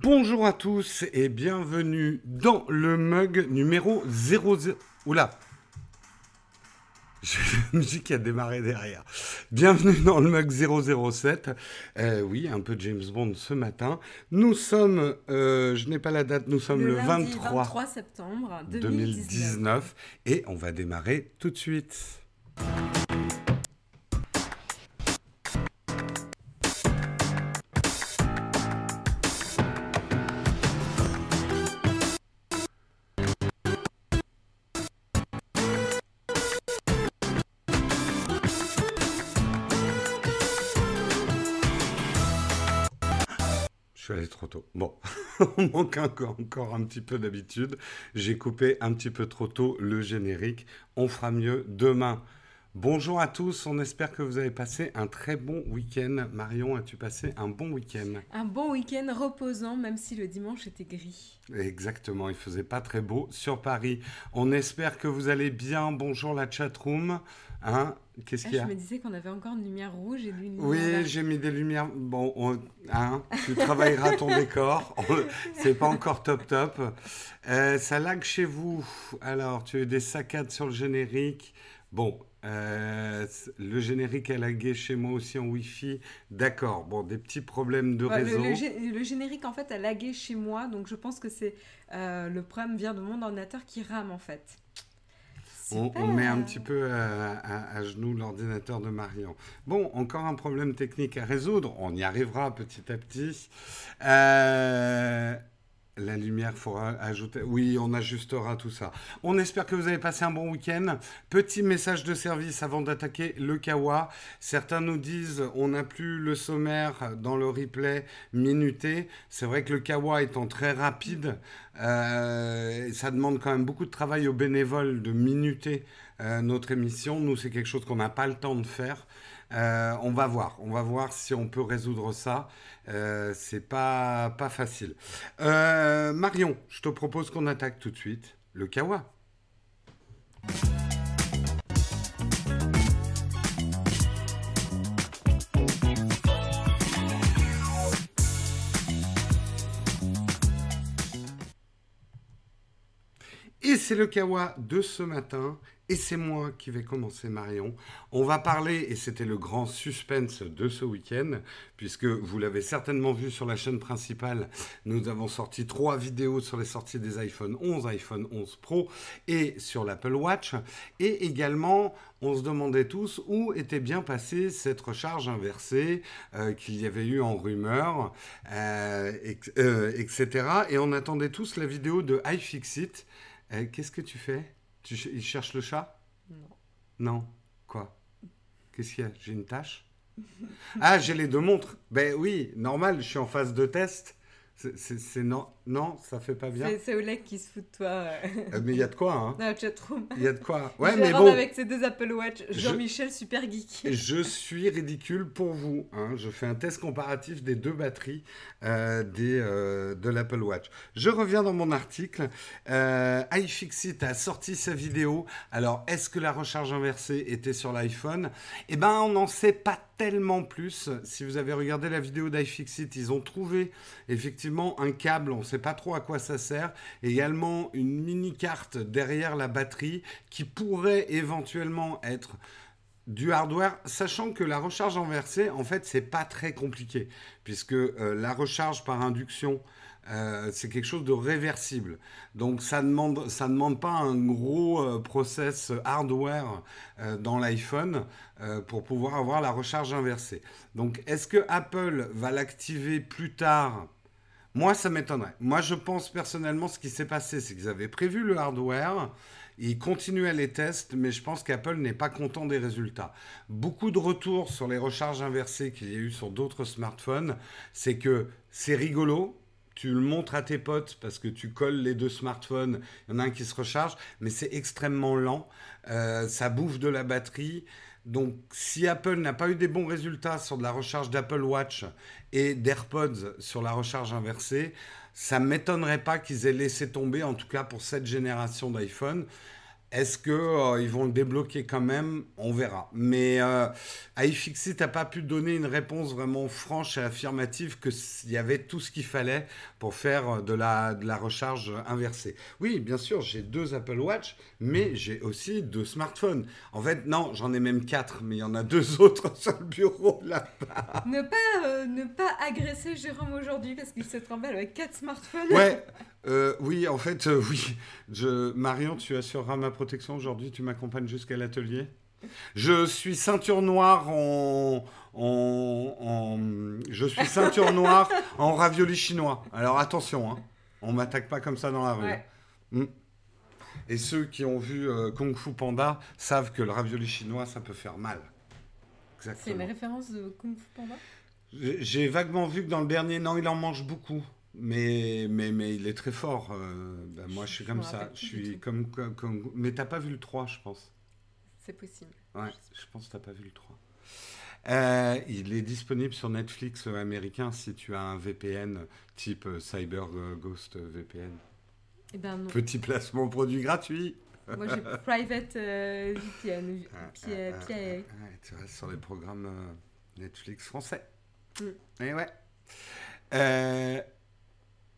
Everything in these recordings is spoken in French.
Bonjour à tous et bienvenue dans le mug numéro 00. Oula J'ai la musique a démarré derrière. Bienvenue dans le mug 007. Euh, oui, un peu James Bond ce matin. Nous sommes, euh, je n'ai pas la date, nous sommes le, le lundi 23, 23 septembre 2019. 2019 et on va démarrer tout de suite. Bon, on manque encore, un petit peu d'habitude. J'ai coupé un petit peu trop tôt le générique. On fera mieux demain. Bonjour à tous, on espère que vous avez passé un très bon week-end. Marion, as-tu passé un bon week-end? Un bon week-end reposant, même si le dimanche était gris. Exactement, il faisait pas très beau sur Paris. On espère que vous allez bien. Bonjour la chatroom. Hein Qu'est-ce Ah, qu'il y je a me disais qu'on avait encore une lumière rouge et une lumière Oui, j'ai mis des lumières. Bon, on- hein, tu travailleras ton décor. C'est pas encore top top. Euh, ça lag chez vous. Alors, tu as eu des saccades sur le générique. Bon, euh, le générique a lagué chez moi aussi en Wi-Fi. D'accord. Bon, des petits problèmes de Ouais, réseau. le générique en fait a lagué chez moi, donc je pense que c'est euh, le problème vient de mon ordinateur qui rame en fait. On, met un petit peu à, à- à genoux l'ordinateur de Marion. Bon, encore un problème technique à résoudre. On y arrivera petit à petit. Euh, la lumière, il faudra ajouter. Oui, on ajustera tout ça. On espère que vous avez passé un bon week-end. Petit message de service avant d'attaquer le Kawa. Certains nous disent on n'a plus le sommaire dans le replay minuté. C'est vrai que le Kawa étant très rapide, euh, ça demande quand même beaucoup de travail aux bénévoles de minuter euh, notre émission. Nous, c'est quelque chose qu'on n'a pas le temps de faire. Euh, on va voir, on va voir si on peut résoudre ça. Euh, c'est pas, pas facile. Euh, Marion, je te propose qu'on attaque tout de suite le Kawa. C'est le Kawa de ce matin. Et c'est moi qui vais commencer, Marion. On va parler, et c'était le grand suspense de ce week-end, puisque vous l'avez certainement vu sur la chaîne principale, nous avons sorti trois vidéos sur les sorties des iPhone 11, iPhone 11 Pro et sur l'Apple Watch. Et également, on se demandait tous où était bien passée cette recharge inversée euh, qu'il y avait eu en rumeur, euh, ex- euh, etc. Et on attendait tous la vidéo de iFixit. Euh, Qu'est-ce que tu fais? Tu, ch- Il cherche le chat? Non. Non. Quoi? Qu'est-ce qu'il y a? J'ai une tâche? Ah, j'ai les deux montres. Ben oui, normal, je suis en phase de test. C'est- non, non, ça fait pas bien. C'est- Oleg qui se fout de toi euh, Euh, mais il y a de quoi, hein chatroom. Il y a de quoi. Ouais, Je mais bon. avec ses deux Apple Watch. Je- Jean-Michel super geek. Je suis ridicule pour vous. hein. Je fais un test comparatif des deux batteries euh, des, euh, de l'Apple Watch. Je reviens dans mon article. IFixit a sorti sa vidéo. Alors, est-ce que la recharge inversée était sur l'iPhone? Eh ben, on n'en sait pas tellement plus. Si vous avez regardé la vidéo d'iFixit, ils ont trouvé effectivement un câble. On ne sait pas trop à quoi ça sert. Également, une mini carte derrière la batterie qui pourrait éventuellement être du hardware, sachant que la recharge inversée, en fait, c'est pas très compliqué, puisque euh, la recharge par induction, euh, c'est quelque chose de réversible. Donc ça demande, ça demande pas un gros euh, process hardware dans l'iPhone pour pouvoir avoir la recharge inversée. Donc est-ce que Apple va l'activer plus tard? Moi, ça m'étonnerait. Moi, je pense personnellement, ce qui s'est passé, c'est qu'ils avaient prévu le hardware, ils continuaient les tests, mais je pense qu'Apple n'est pas content des résultats. Beaucoup de retours sur les recharges inversées qu'il y a eu sur d'autres smartphones, c'est que c'est rigolo. Tu le montres à tes potes parce que tu colles les deux smartphones. Il y en a un qui se recharge, mais c'est extrêmement lent. Euh, ça bouffe de la batterie. Donc, si Apple n'a pas eu des bons résultats sur de la recharge d'Apple Watch et d'AirPods sur la recharge inversée, ça ne m'étonnerait pas qu'ils aient laissé tomber, en tout cas pour cette génération d'iPhone. Est-ce qu'ils euh, ils vont le débloquer quand même? On verra. Mais euh, iFixit n'a pas pu donner une réponse vraiment franche et affirmative qu'il y avait tout ce qu'il fallait pour faire de la, de la recharge inversée. Oui, bien sûr, j'ai deux Apple Watch, mais j'ai aussi deux smartphones. En fait, non, j'en ai même quatre, mais il y en a deux autres sur le bureau là-bas. Ne pas, euh, ne pas agresser Jérôme aujourd'hui parce qu'il se tremble avec quatre smartphones. Ouais, euh, oui, en fait, euh, oui. Je... Marion, tu assureras ma protection aujourd'hui. Tu m'accompagnes jusqu'à l'atelier? Je suis ceinture noire en... en, Je suis ceinture noire en ravioli chinois. Alors attention, hein. on m'attaque pas comme ça dans la rue. Hmm. Et ceux qui ont vu euh, Kung Fu Panda savent que le ravioli chinois, ça peut faire mal. C'est une référence de Kung Fu Panda? J'ai vaguement vu que dans le dernier, non, il en mange beaucoup. Mais, mais, mais il est très fort. Euh, ben, moi, je suis comme ça. Je suis comme, comme, comme, Mais t'as pas vu le 3, je pense. C'est possible. Ouais, je pense que t'as pas vu le 3. Euh, il est disponible sur Netflix américain si tu as un VPN type euh, Cyber Ghost VPN. Eh ben non. Petit placement produit gratuit. Moi j'ai Private VPN. Ouais, tu restes sur les programmes Netflix français. Mm. Et ouais. Euh,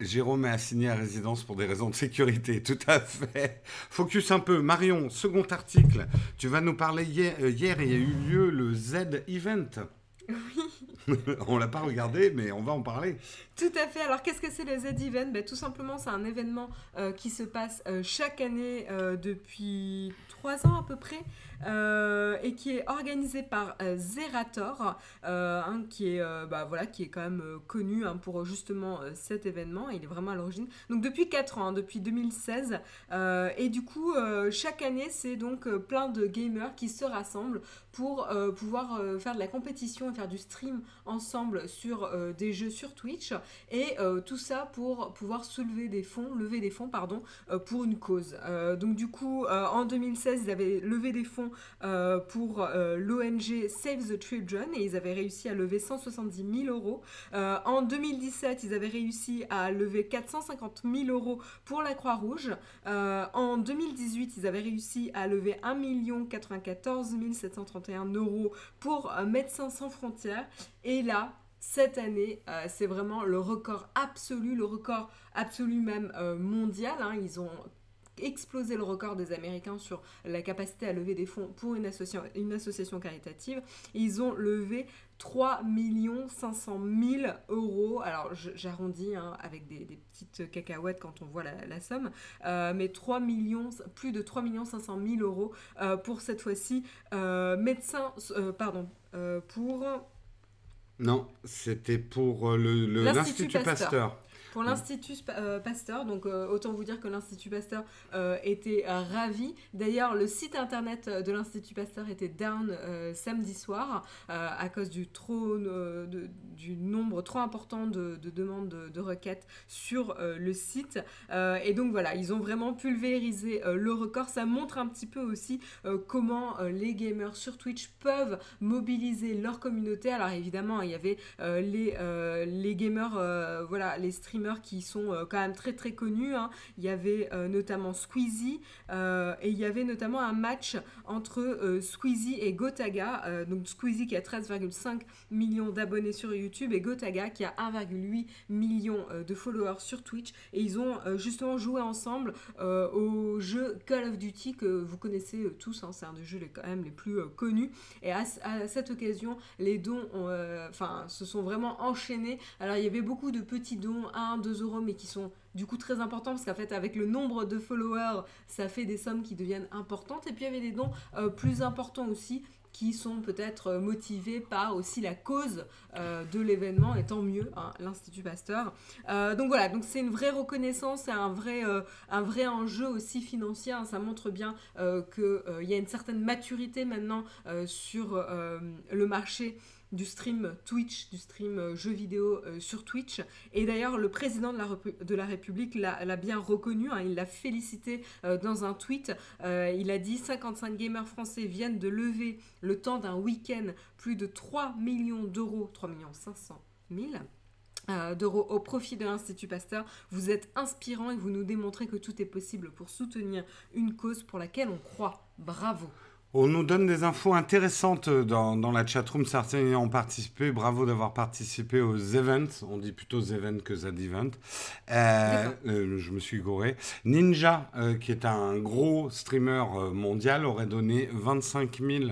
Jérôme est assigné à résidence pour des raisons de sécurité, tout à fait. Focus un peu. Marion, second article. Tu vas nous parler hier, euh, hier il y a eu lieu le Z-Event. Oui. on l'a pas regardé, mais on va en parler. Tout à fait. Alors, qu'est-ce que c'est le Z-Event ben, Tout simplement, c'est un événement euh, qui se passe euh, chaque année depuis trois ans à peu près. Euh, et qui est organisé par euh, Zerator, euh, hein, qui, est, bah, voilà, qui est quand même connu hein, pour justement cet événement. Il est vraiment à l'origine. Donc depuis 4 ans, hein, depuis 2016. et du coup, chaque année, c'est donc plein de gamers qui se rassemblent pour pouvoir faire de la compétition et faire du stream ensemble sur des jeux sur Twitch. Et tout ça pour pouvoir soulever des fonds, lever des fonds, pardon, pour une cause. donc du coup, en 2016, ils avaient levé des fonds euh, pour euh, l'ONG Save the Children et ils avaient réussi à lever 170 000 euros. Euh, en 2017, ils avaient réussi à lever 450 000 euros pour la Croix-Rouge. en 2018, ils avaient réussi à lever 1 94 731 euros pour Médecins sans frontières. Et là, cette année, c'est vraiment le record absolu, le record absolu même mondial. Hein. Ils ont exploser le record des Américains sur la capacité à lever des fonds pour une association, une association caritative. Ils ont levé 3 500 000 euros. Alors j'arrondis hein, avec des, petites cacahuètes quand on voit la, somme, euh, mais 3 millions, plus de 3 500 000 euros euh, pour cette fois-ci euh, médecin, pardon, pour... Non, c'était pour l'Institut Pasteur. Pour l'Institut euh, Pasteur, donc euh, autant vous dire que l'Institut Pasteur euh, était ravi. D'ailleurs, le site internet de l'Institut Pasteur était down samedi soir à cause du, trop, du nombre trop important de, demandes de, requêtes sur le site. et donc voilà, ils ont vraiment pulvérisé le record. Ça montre un petit peu aussi comment les gamers sur Twitch peuvent mobiliser leur communauté. Alors évidemment, il y avait les, les gamers, voilà, les streamers qui sont euh, quand même très très connus. Hein. Il y avait euh, notamment Squeezie euh, et il y avait notamment un match entre Squeezie et Gotaga. donc Squeezie qui a 13,5 millions d'abonnés sur YouTube et Gotaga qui a 1,8 million de followers sur Twitch. Et ils ont justement joué ensemble au jeu Call of Duty que vous connaissez tous. Hein. C'est un des jeux les, quand même les plus connus. Et à, cette occasion, les dons se sont vraiment enchaînés. Alors il y avait beaucoup de petits dons, 2 euros, mais qui sont du coup très importants parce qu'en fait, avec le nombre de followers, ça fait des sommes qui deviennent importantes. Et puis il y avait des dons euh, plus importants aussi qui sont peut-être euh, motivés par aussi la cause euh, de l'événement, et tant mieux, hein, l'Institut Pasteur. donc voilà, donc c'est une vraie reconnaissance, c'est un vrai, un vrai enjeu aussi financier. Hein. ça montre bien qu'il y a une certaine maturité maintenant sur le marché du stream Twitch, du stream euh, jeux vidéo euh, sur Twitch. Et d'ailleurs, le président de la, République l'a bien reconnu, hein, il l'a félicité euh, dans un tweet. il a dit 55 gamers français viennent de lever le temps d'un week-end plus de 3 millions d'euros, 3 millions 500 000. euh, d'euros au profit de l'Institut Pasteur. Vous êtes inspirant et vous nous démontrez que tout est possible pour soutenir une cause pour laquelle on croit. Bravo. On nous donne des infos intéressantes dans, dans la chatroom. Certains y ont participé. Bravo d'avoir participé aux events. On dit plutôt events que z event. Euh, euh, je me suis gouré. Ninja, euh, qui est un gros streamer euh, mondial, aurait donné 25 000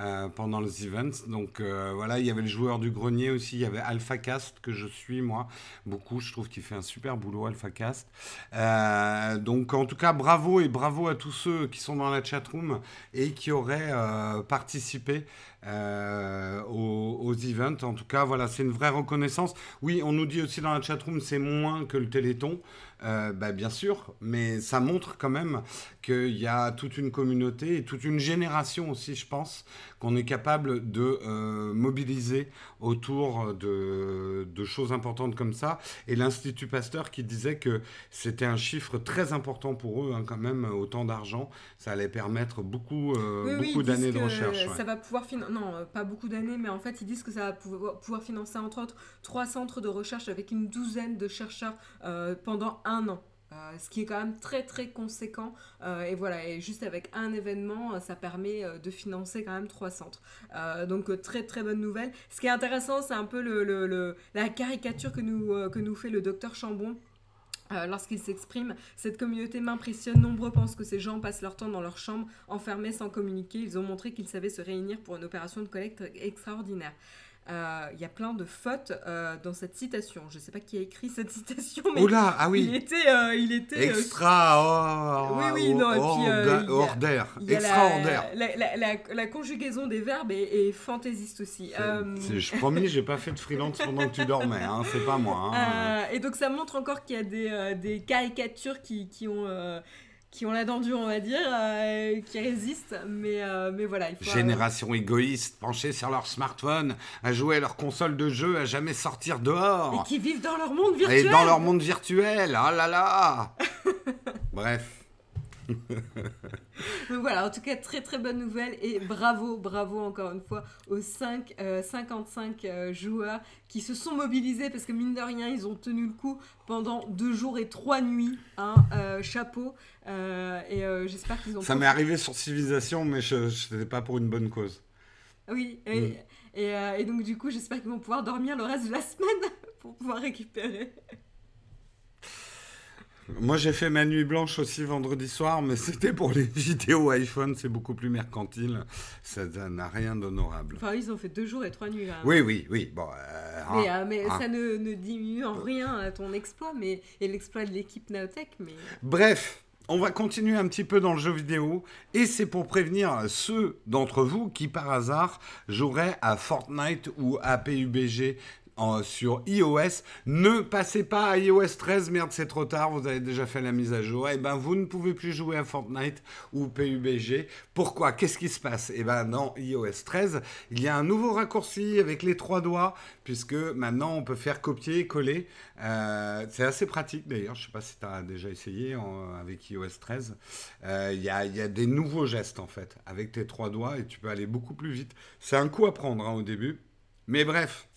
euh, pendant les events. Donc voilà, il y avait le joueur du grenier aussi. Il y avait AlphaCast que je suis moi beaucoup. Je trouve qu'il fait un super boulot, AlphaCast. Donc en tout cas, bravo et bravo à tous ceux qui sont dans la chatroom et qui auraient euh, participé euh, aux, aux events. En tout cas, voilà, c'est une vraie reconnaissance. Oui, on nous dit aussi dans la chatroom, c'est moins que le Téléthon. Euh, bah, bien sûr, mais ça montre quand même qu'il y a toute une communauté et toute une génération aussi, je pense, qu'on est capable de euh, mobiliser autour de, de choses importantes comme ça. Et l'Institut Pasteur qui disait que c'était un chiffre très important pour eux, hein, quand même, autant d'argent. Ça allait permettre beaucoup, euh, Oui, beaucoup d'années de recherche. ouais. Ça va pouvoir financer, non, euh, pas beaucoup d'années, mais en fait, ils disent que ça va pouvoir, financer entre autres trois centres de recherche avec une douzaine de chercheurs euh, pendant un an. Euh, ce qui est quand même très très conséquent. Et voilà et juste avec un événement ça permet de financer quand même trois centres. Donc très très bonne nouvelle. Ce qui est intéressant c'est un peu la caricature que nous, que nous fait le docteur Chambon euh, lorsqu'il s'exprime, cette communauté m'impressionne. Nombreux pensent que ces gens passent leur temps dans leur chambre, enfermés sans communiquer. Ils ont montré qu'ils savaient se réunir pour une opération de collecte extraordinaire. Euh, Il y a plein de fautes euh, dans cette citation. Je ne sais pas qui a écrit cette citation, mais Oh ah il était, euh, il était euh, extra, oh, Oui, oui, non, et puis, a extraordinaire. la, la, la, la- la conjugaison des verbes est, est fantaisiste aussi. C'est- Je promis, j'ai pas fait de freelance pendant que tu dormais, hein, c'est pas moi. hein. Et donc ça montre encore qu'il y a des, des caricatures qui, qui ont, qui ont la dent dure, on va dire, euh, qui résistent. Mais, euh, mais voilà, il faut... Génération égoïste, penchée sur leur smartphone, à jouer à leur console de jeu, à jamais sortir Et dehors. qui vivent dans leur monde Et virtuel. dans leur monde virtuel, ah là là Bref, Donc voilà, en tout cas, très très bonne nouvelle. Et bravo, bravo encore une fois aux 5, euh, 55 euh, joueurs qui se sont mobilisés parce que mine de rien, ils ont tenu le coup pendant deux jours et trois nuits. Hein, euh, chapeau. Et j'espère qu'ils ont... ça m'est arrivé sur Civilisation, mais je n'étais pas pour une bonne cause. Oui, Mm. et, et donc du coup, j'espère qu'ils vont pouvoir dormir le reste de la semaine pour pouvoir récupérer. Moi, j'ai fait ma nuit blanche aussi vendredi soir, mais c'était pour les vidéos iPhone, c'est beaucoup plus mercantile. Ça n'a rien d'honorable. Enfin, ils ont fait deux jours et trois nuits. là. Oui, oui, oui. Bon, euh, Mais, hein, euh, mais hein. ça ne, ne diminue en rien à ton exploit mais, et l'exploit de l'équipe Naotech. Mais Bref, on va continuer un petit peu dans le jeu vidéo et c'est pour prévenir ceux d'entre vous qui par hasard joueraient à Fortnite ou à PUBG sur iOS. Ne passez pas à iOS 13, merde c'est trop tard, vous avez déjà fait la mise à jour. Et ben vous ne pouvez plus jouer à Fortnite ou PUBG. Pourquoi? Qu'est-ce qui se passe? Et ben dans iOS 13, il y a un nouveau raccourci avec les trois doigts puisque maintenant on peut faire copier-coller. Euh, c'est assez pratique d'ailleurs, je sais pas si tu as déjà essayé avec iOS 13. Euh, Il y, a, y a des nouveaux gestes en fait avec tes trois doigts et tu peux aller beaucoup plus vite. C'est un coup à prendre hein, au début. Mais bref,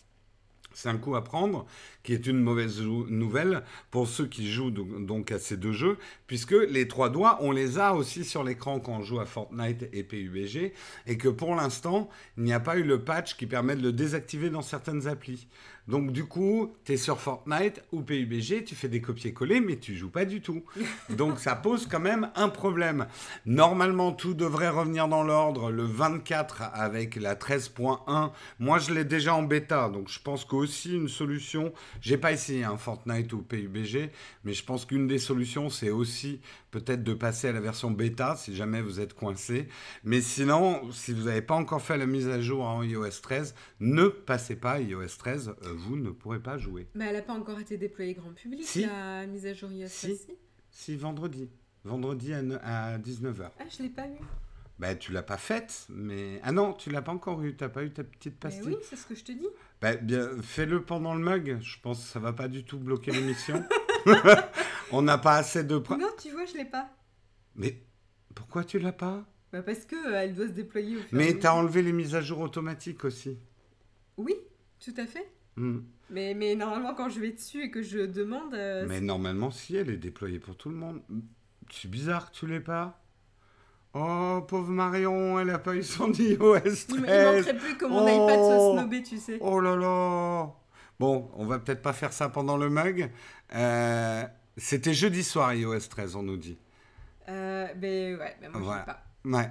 c'est un coup à prendre, qui est une mauvaise nouvelle pour ceux qui jouent do- donc à ces deux jeux, puisque les trois doigts, on les a aussi sur l'écran quand on joue à Fortnite et PUBG, et que pour l'instant, il n'y a pas eu le patch qui permet de le désactiver dans certaines applis. Donc du coup, tu es sur Fortnite ou PUBG, tu fais des copier-coller, mais tu joues pas du tout. Donc ça pose quand même un problème. Normalement, tout devrait revenir dans l'ordre le 24 avec la 13.1. Moi, je l'ai déjà en bêta, donc je pense qu'aussi une solution, j'ai pas essayé un Fortnite ou PUBG, mais je pense qu'une des solutions, c'est aussi peut-être de passer à la version bêta si jamais vous êtes coincé. Mais sinon, si vous n'avez pas encore fait la mise à jour en iOS 13, ne passez pas à iOS 13, euh, vous ne pourrez pas jouer. mais elle n'a pas encore été déployée grand public, Si. la mise à jour iOS. Si. aussi. Si vendredi, vendredi à, ne- à 19h. Ah, je l'ai pas eu. Bah, tu l'as pas faite, mais. Ah non, tu l'as pas encore eu, t'as pas eu ta petite Mais pastille. oui, c'est ce que je te dis. Bah, bien, fais-le pendant le mug, je pense que ça va pas du tout bloquer l'émission. On n'a pas assez de. Non, tu vois, je l'ai pas. Mais pourquoi tu l'as pas? Bah parce que euh, elle doit se déployer au fur Mais mesure. t'as enlevé les mises à jour automatiques aussi. Oui, tout à fait. Hmm. Mais, mais normalement, quand je vais dessus et que je demande. euh, Mais normalement, si, elle est déployée pour tout le monde. C'est bizarre que tu l'aies pas. Oh, pauvre Marion, elle a pas eu son iOS 13. il, me- il manquerait plus que mon iPad soit snobé, tu sais. Oh là là Bon, on va peut-être pas faire ça pendant le mug. Euh, C'était jeudi soir iOS 13, on nous dit. Euh, mais ouais, mais moi je Voilà. sais pas. Ouais.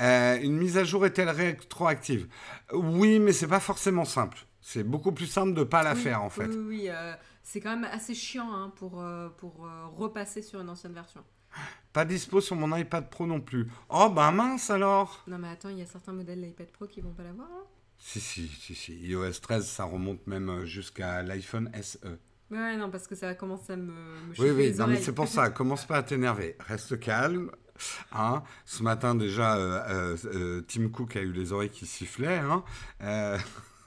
Euh, une mise à jour est-elle rétroactive? Oui, mais c'est pas forcément simple. C'est beaucoup plus simple de pas la Oui, faire en fait. Oui, oui, euh, c'est quand même assez chiant hein, pour, euh, pour euh, repasser sur une ancienne version. Pas dispo sur mon iPad Pro non plus. Oh bah mince alors Non, mais attends, il y a certains modèles d'iPad Pro qui vont pas l'avoir. hein. Si, si, si, si. iOS 13, ça remonte même jusqu'à l'iPhone SE. Ouais, non, parce que ça commence à me, me Oui, oui, les non, mais c'est pour ça. Commence pas à t'énerver. Reste calme. Hein Ce matin, déjà, euh, euh, euh, Tim Cook a eu les oreilles qui sifflaient. Hein Euh,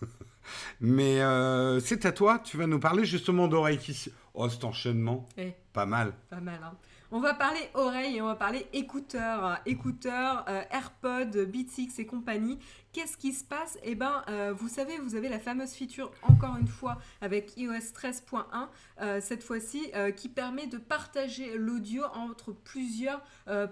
mais c'est à toi. Tu vas nous parler justement d'oreilles qui sifflent. Oh, cet enchaînement. Eh, Pas mal. pas mal, hein. On va parler oreilles et on va parler écouteurs. Écouteurs, AirPods, Beats X et compagnie. Qu'est-ce qui se passe? Eh ben, euh, vous savez, vous avez la fameuse feature, encore une fois, avec iOS 13.1, euh, cette fois-ci, euh, qui permet de partager l'audio entre plusieurs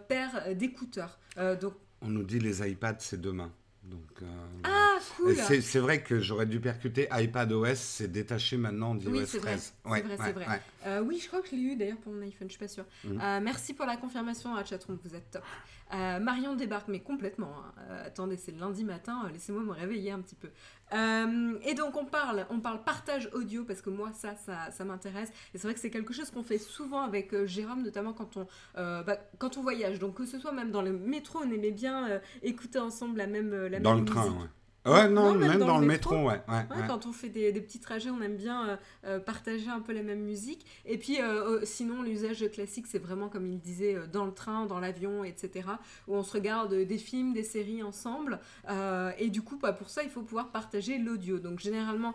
paires d'écouteurs. Donc, On nous dit les iPads, c'est demain. Donc, euh, ah, cool c'est vrai que j'aurais dû percuter iPad OS, c'est détaché maintenant d'iOS Oui, c'est vrai. 13. C'est vrai, c'est vrai. ouais. Euh, oui, je crois que je l'ai eu d'ailleurs pour mon iPhone, je suis pas sûre. Mhm. Euh, merci pour la confirmation à chatroom, vous êtes top. Marion débarque, mais complètement. hein. Attendez, c'est le lundi matin, laissez-moi me réveiller un petit peu. Euh, et donc on parle, on parle partage audio parce que moi ça, ça, ça m'intéresse. Et c'est vrai que c'est quelque chose qu'on fait souvent avec euh, Jérôme, notamment quand on, euh, bah, quand on voyage. Donc que ce soit même dans le métro, on aimait bien écouter ensemble la même, la Dans même le train, musique. ouais. Ouais, non, Non, même, dans, le métro, ouais. ouais, Ouais, ouais. Quand on fait des, des petits trajets, on aime bien euh, euh, partager un peu la même musique. Et puis, euh, sinon, l'usage classique, c'est vraiment, comme il disait, dans le train, dans l'avion, etc., où on se regarde des films, des séries ensemble. Euh, et du coup, bah, pour ça, il faut pouvoir partager l'audio. Donc, généralement,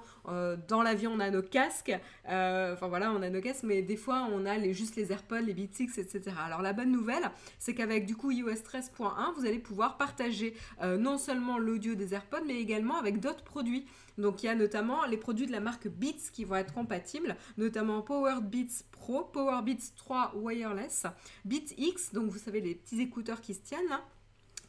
dans l'avion, on a nos casques. Enfin, voilà, on a nos casques, mais des fois, on a les, juste les AirPods, les Beats X, etc. Alors, la bonne nouvelle, c'est qu'avec, du coup, iOS 13.1, vous allez pouvoir partager non seulement l'audio des AirPods, mais avec d'autres produits. Donc il y a notamment les produits de la marque Beats qui vont être compatibles, notamment Powered Beats Pro, Power Beats 3 Wireless, Beats X, donc vous savez les petits écouteurs qui se tiennent là.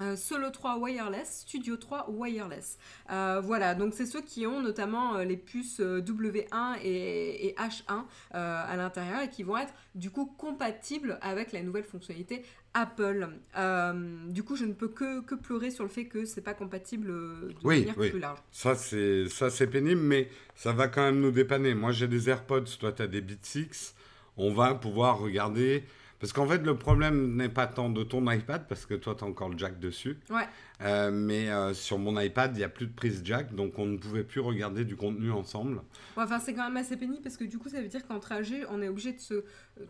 euh, Solo 3 wireless, Studio 3 wireless. Euh, voilà, donc c'est ceux qui ont notamment euh, les puces euh, W1 et, et H1 euh, à l'intérieur et qui vont être du coup compatibles avec la nouvelle fonctionnalité Apple. Euh, du coup, je ne peux que, que pleurer sur le fait que c'est pas compatible euh, de Oui, manière oui. plus large. Ça, c'est ça, c'est pénible, mais ça va quand même nous dépanner. Moi, j'ai des AirPods, toi, tu as des Beats X. On va pouvoir regarder. Parce qu'en fait, le problème n'est pas tant de ton iPad, parce que toi, tu as encore le jack dessus. Ouais. Euh, mais euh, sur mon iPad, il n'y a plus de prise jack, donc on ne pouvait plus regarder du contenu ensemble. Ouais, enfin, c'est quand même assez pénible parce que du coup, ça veut dire qu'en trajet, on est obligé de se euh,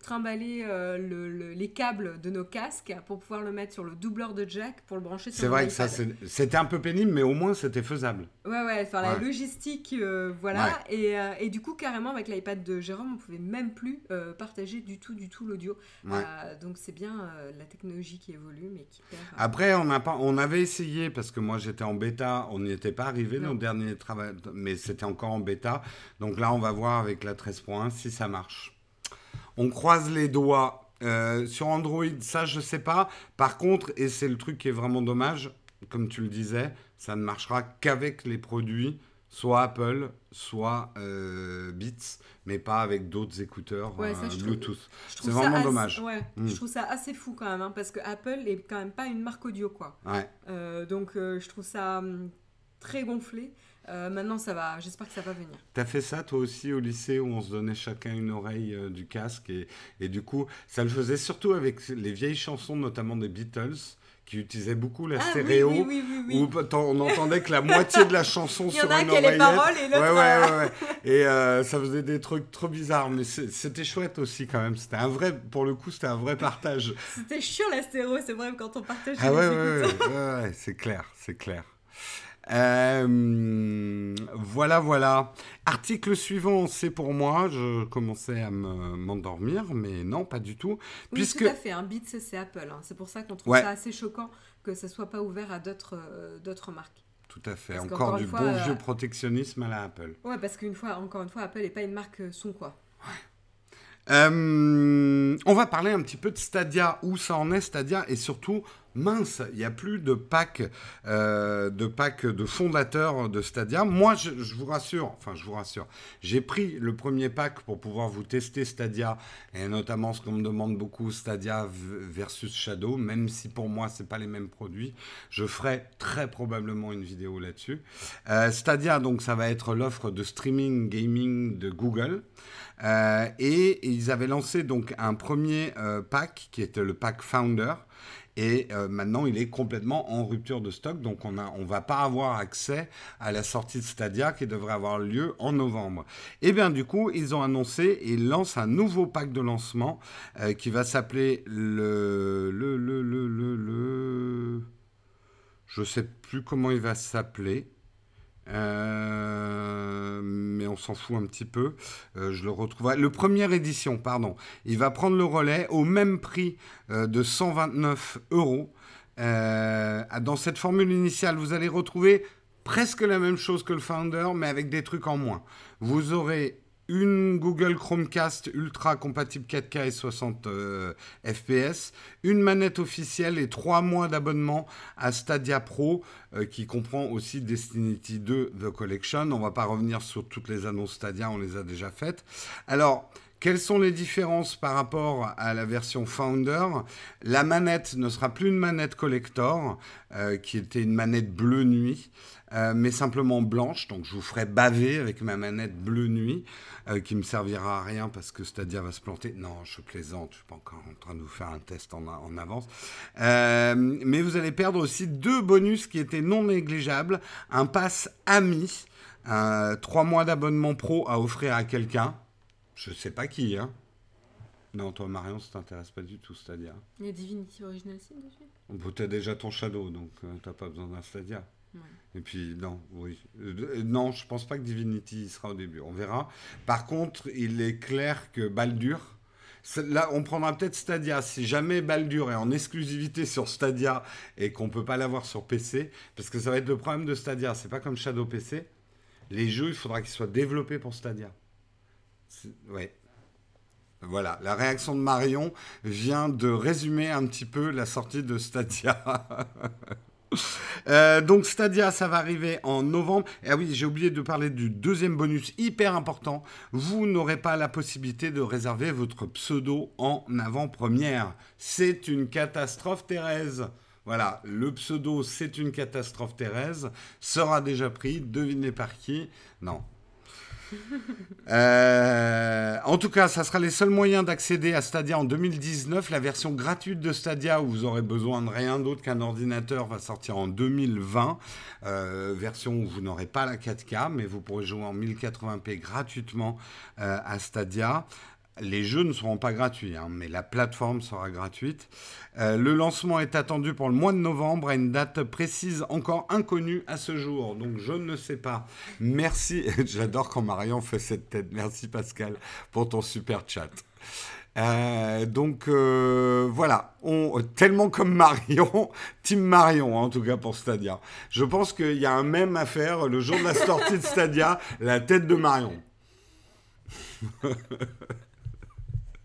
trimballer euh, le- le- les câbles de nos casques pour pouvoir le mettre sur le doubleur de jack pour le brancher sur C'est vrai que ça, iPad. c'était un peu pénible, mais au moins, c'était faisable. Ouais, ouais, enfin la logistique, voilà. Et, et du coup, carrément, avec l'iPad de Jérôme, on pouvait même plus partager du tout, du tout l'audio. Ouais. Donc c'est bien la technologie qui évolue, mais qui perd. Après, on, a pas, on avait essayé, parce que moi j'étais en bêta, on n'y était pas arrivé, nos derniers travaux, mais c'était encore en bêta. Donc là, on va voir avec la 13.1 si ça marche. On croise les doigts. Euh, sur Android, ça, je sais pas. Par contre, et c'est le truc qui est vraiment dommage, comme tu le disais, ça ne marchera qu'avec les produits, soit Apple, soit euh, Beats, mais pas avec d'autres écouteurs Ouais, ça, euh, je Bluetooth. c'est vraiment assez- dommage. Ouais, Mm. je trouve ça assez fou quand même, hein, parce que Apple est quand même pas une marque audio, quoi. Ouais. Euh, donc je trouve ça hum, très gonflé. Maintenant, ça va. J'espère que ça va venir. T'as fait ça toi aussi au lycée où on se donnait chacun une oreille du casque et, et du coup ça le faisait surtout avec les vieilles chansons notamment des Beatles qui utilisaient beaucoup la Ah, stéréo oui, oui, oui, où on entendait que la moitié de la chanson Il y sur en a une qui les oreillette. paroles et l'autre. Ouais, ouais, euh, ouais. Et euh, ça faisait des trucs trop bizarres, mais c'était chouette aussi quand même. C'était un vrai, pour le coup, c'était un vrai partage. C'était chiant la stéréo, c'est vrai, quand on partage Ah ouais, ouais, ouais, ouais, c'est clair, c'est clair. Euh, voilà, voilà. Article suivant, c'est pour moi. Je commençais à me- m'endormir, mais non, pas du tout. Oui, Puisque tout à fait. Un Beats, c'est Apple. hein. C'est pour ça qu'on trouve Ouais. ça assez choquant que ça soit pas ouvert à d'autres euh, marques. tout à fait. encore, du bon vieux protectionnisme à la Apple. Ouais, parce qu'une fois, encore une fois, Apple n'est pas une marque son quoi. Euh, on va parler un petit peu de Stadia, où ça en est Stadia, et surtout, mince, il n'y a plus de pack, euh, de pack de fondateurs de Stadia. Moi, je, vous rassure, enfin, je vous rassure, j'ai pris le premier pack pour pouvoir vous tester Stadia, et notamment ce qu'on me demande beaucoup, Stadia versus Shadow, même si pour moi, ce pas les mêmes produits. Je ferai très probablement une vidéo là-dessus. Euh, Stadia, donc, ça va être l'offre de streaming gaming de Google. Euh, et, ils avaient lancé donc un premier pack qui était le pack Founder. Et euh, maintenant, il est complètement en rupture de stock. Donc, on ne on va pas avoir accès à la sortie de Stadia qui devrait avoir lieu en novembre. Et bien, du coup, ils ont annoncé et lancent un nouveau pack de lancement qui va s'appeler le, le, le, le, le, le... Je sais plus comment il va s'appeler. Euh, mais on s'en fout un petit peu. Euh, je le retrouve. Le première édition, pardon. Il va prendre le relais au même prix euh, de 129 euros. dans cette formule initiale, vous allez retrouver presque la même chose que le Founder, mais avec des trucs en moins. Vous aurez une Google Chromecast Ultra compatible 4K et 60 euh, FPS, une manette officielle et trois mois d'abonnement à Stadia Pro euh, qui comprend aussi Destiny 2 The Collection. On va pas revenir sur toutes les annonces Stadia, on les a déjà faites. Alors, quelles sont les différences par rapport à la version Founder? La manette ne sera plus une manette collector, euh, qui était une manette bleu nuit. Euh, mais simplement blanche. Donc je vous ferai baver avec ma manette bleu nuit, euh, qui me servira à rien parce que Stadia va se planter. Non, je plaisante, je suis pas encore en train de vous faire un test en, en avance. Euh, mais vous allez perdre aussi deux bonus qui étaient non négligeables. Un pass ami, trois mois d'abonnement pro à offrir à quelqu'un. Je sais pas qui, hein. Non, toi, Marion, ça t'intéresse pas du tout, Stadia. Il y a Divinity Original Sin dessus Tu as déjà ton Shadow, donc tu t'as pas besoin d'un Stadia. Et puis, non, oui. Euh, non, je pense pas que Divinity sera au début. On verra. Par contre, il est clair que Baldur. Là, on prendra peut-être Stadia. Si jamais Baldur est en exclusivité sur Stadia et qu'on peut pas l'avoir sur PC, parce que ça va être le problème de Stadia. C'est pas comme Shadow PC. Les jeux, il faudra qu'ils soient développés pour Stadia. Ouais. Voilà, la réaction de Marion vient de résumer un petit peu la sortie de Stadia. Euh, donc Stadia, ça va arriver en novembre. Ah oui, j'ai oublié de parler du deuxième bonus hyper important. Vous n'aurez pas la possibilité de réserver votre pseudo en avant-première. C'est une catastrophe, Thérèse. Voilà, le pseudo, c'est une catastrophe, Thérèse, sera déjà pris. Devinez par qui Non, euh, en tout cas, ça sera les seuls moyens d'accéder à Stadia en 2019. La version gratuite de Stadia, où vous aurez besoin de rien d'autre qu'un ordinateur, va sortir en 2020. Euh, version où vous n'aurez pas la 4K, mais vous pourrez jouer en 1080p gratuitement euh, à Stadia. Les jeux ne seront pas gratuits, hein, mais la plateforme sera gratuite. Euh, le lancement est attendu pour le mois de novembre à une date précise encore inconnue à ce jour. Donc je ne sais pas. Merci. J'adore quand Marion fait cette tête. Merci Pascal pour ton super chat. Euh, donc euh, voilà, on, tellement comme Marion, Team Marion en tout cas pour Stadia. Je pense qu'il y a un même à faire le jour de la sortie de Stadia, la tête de Marion.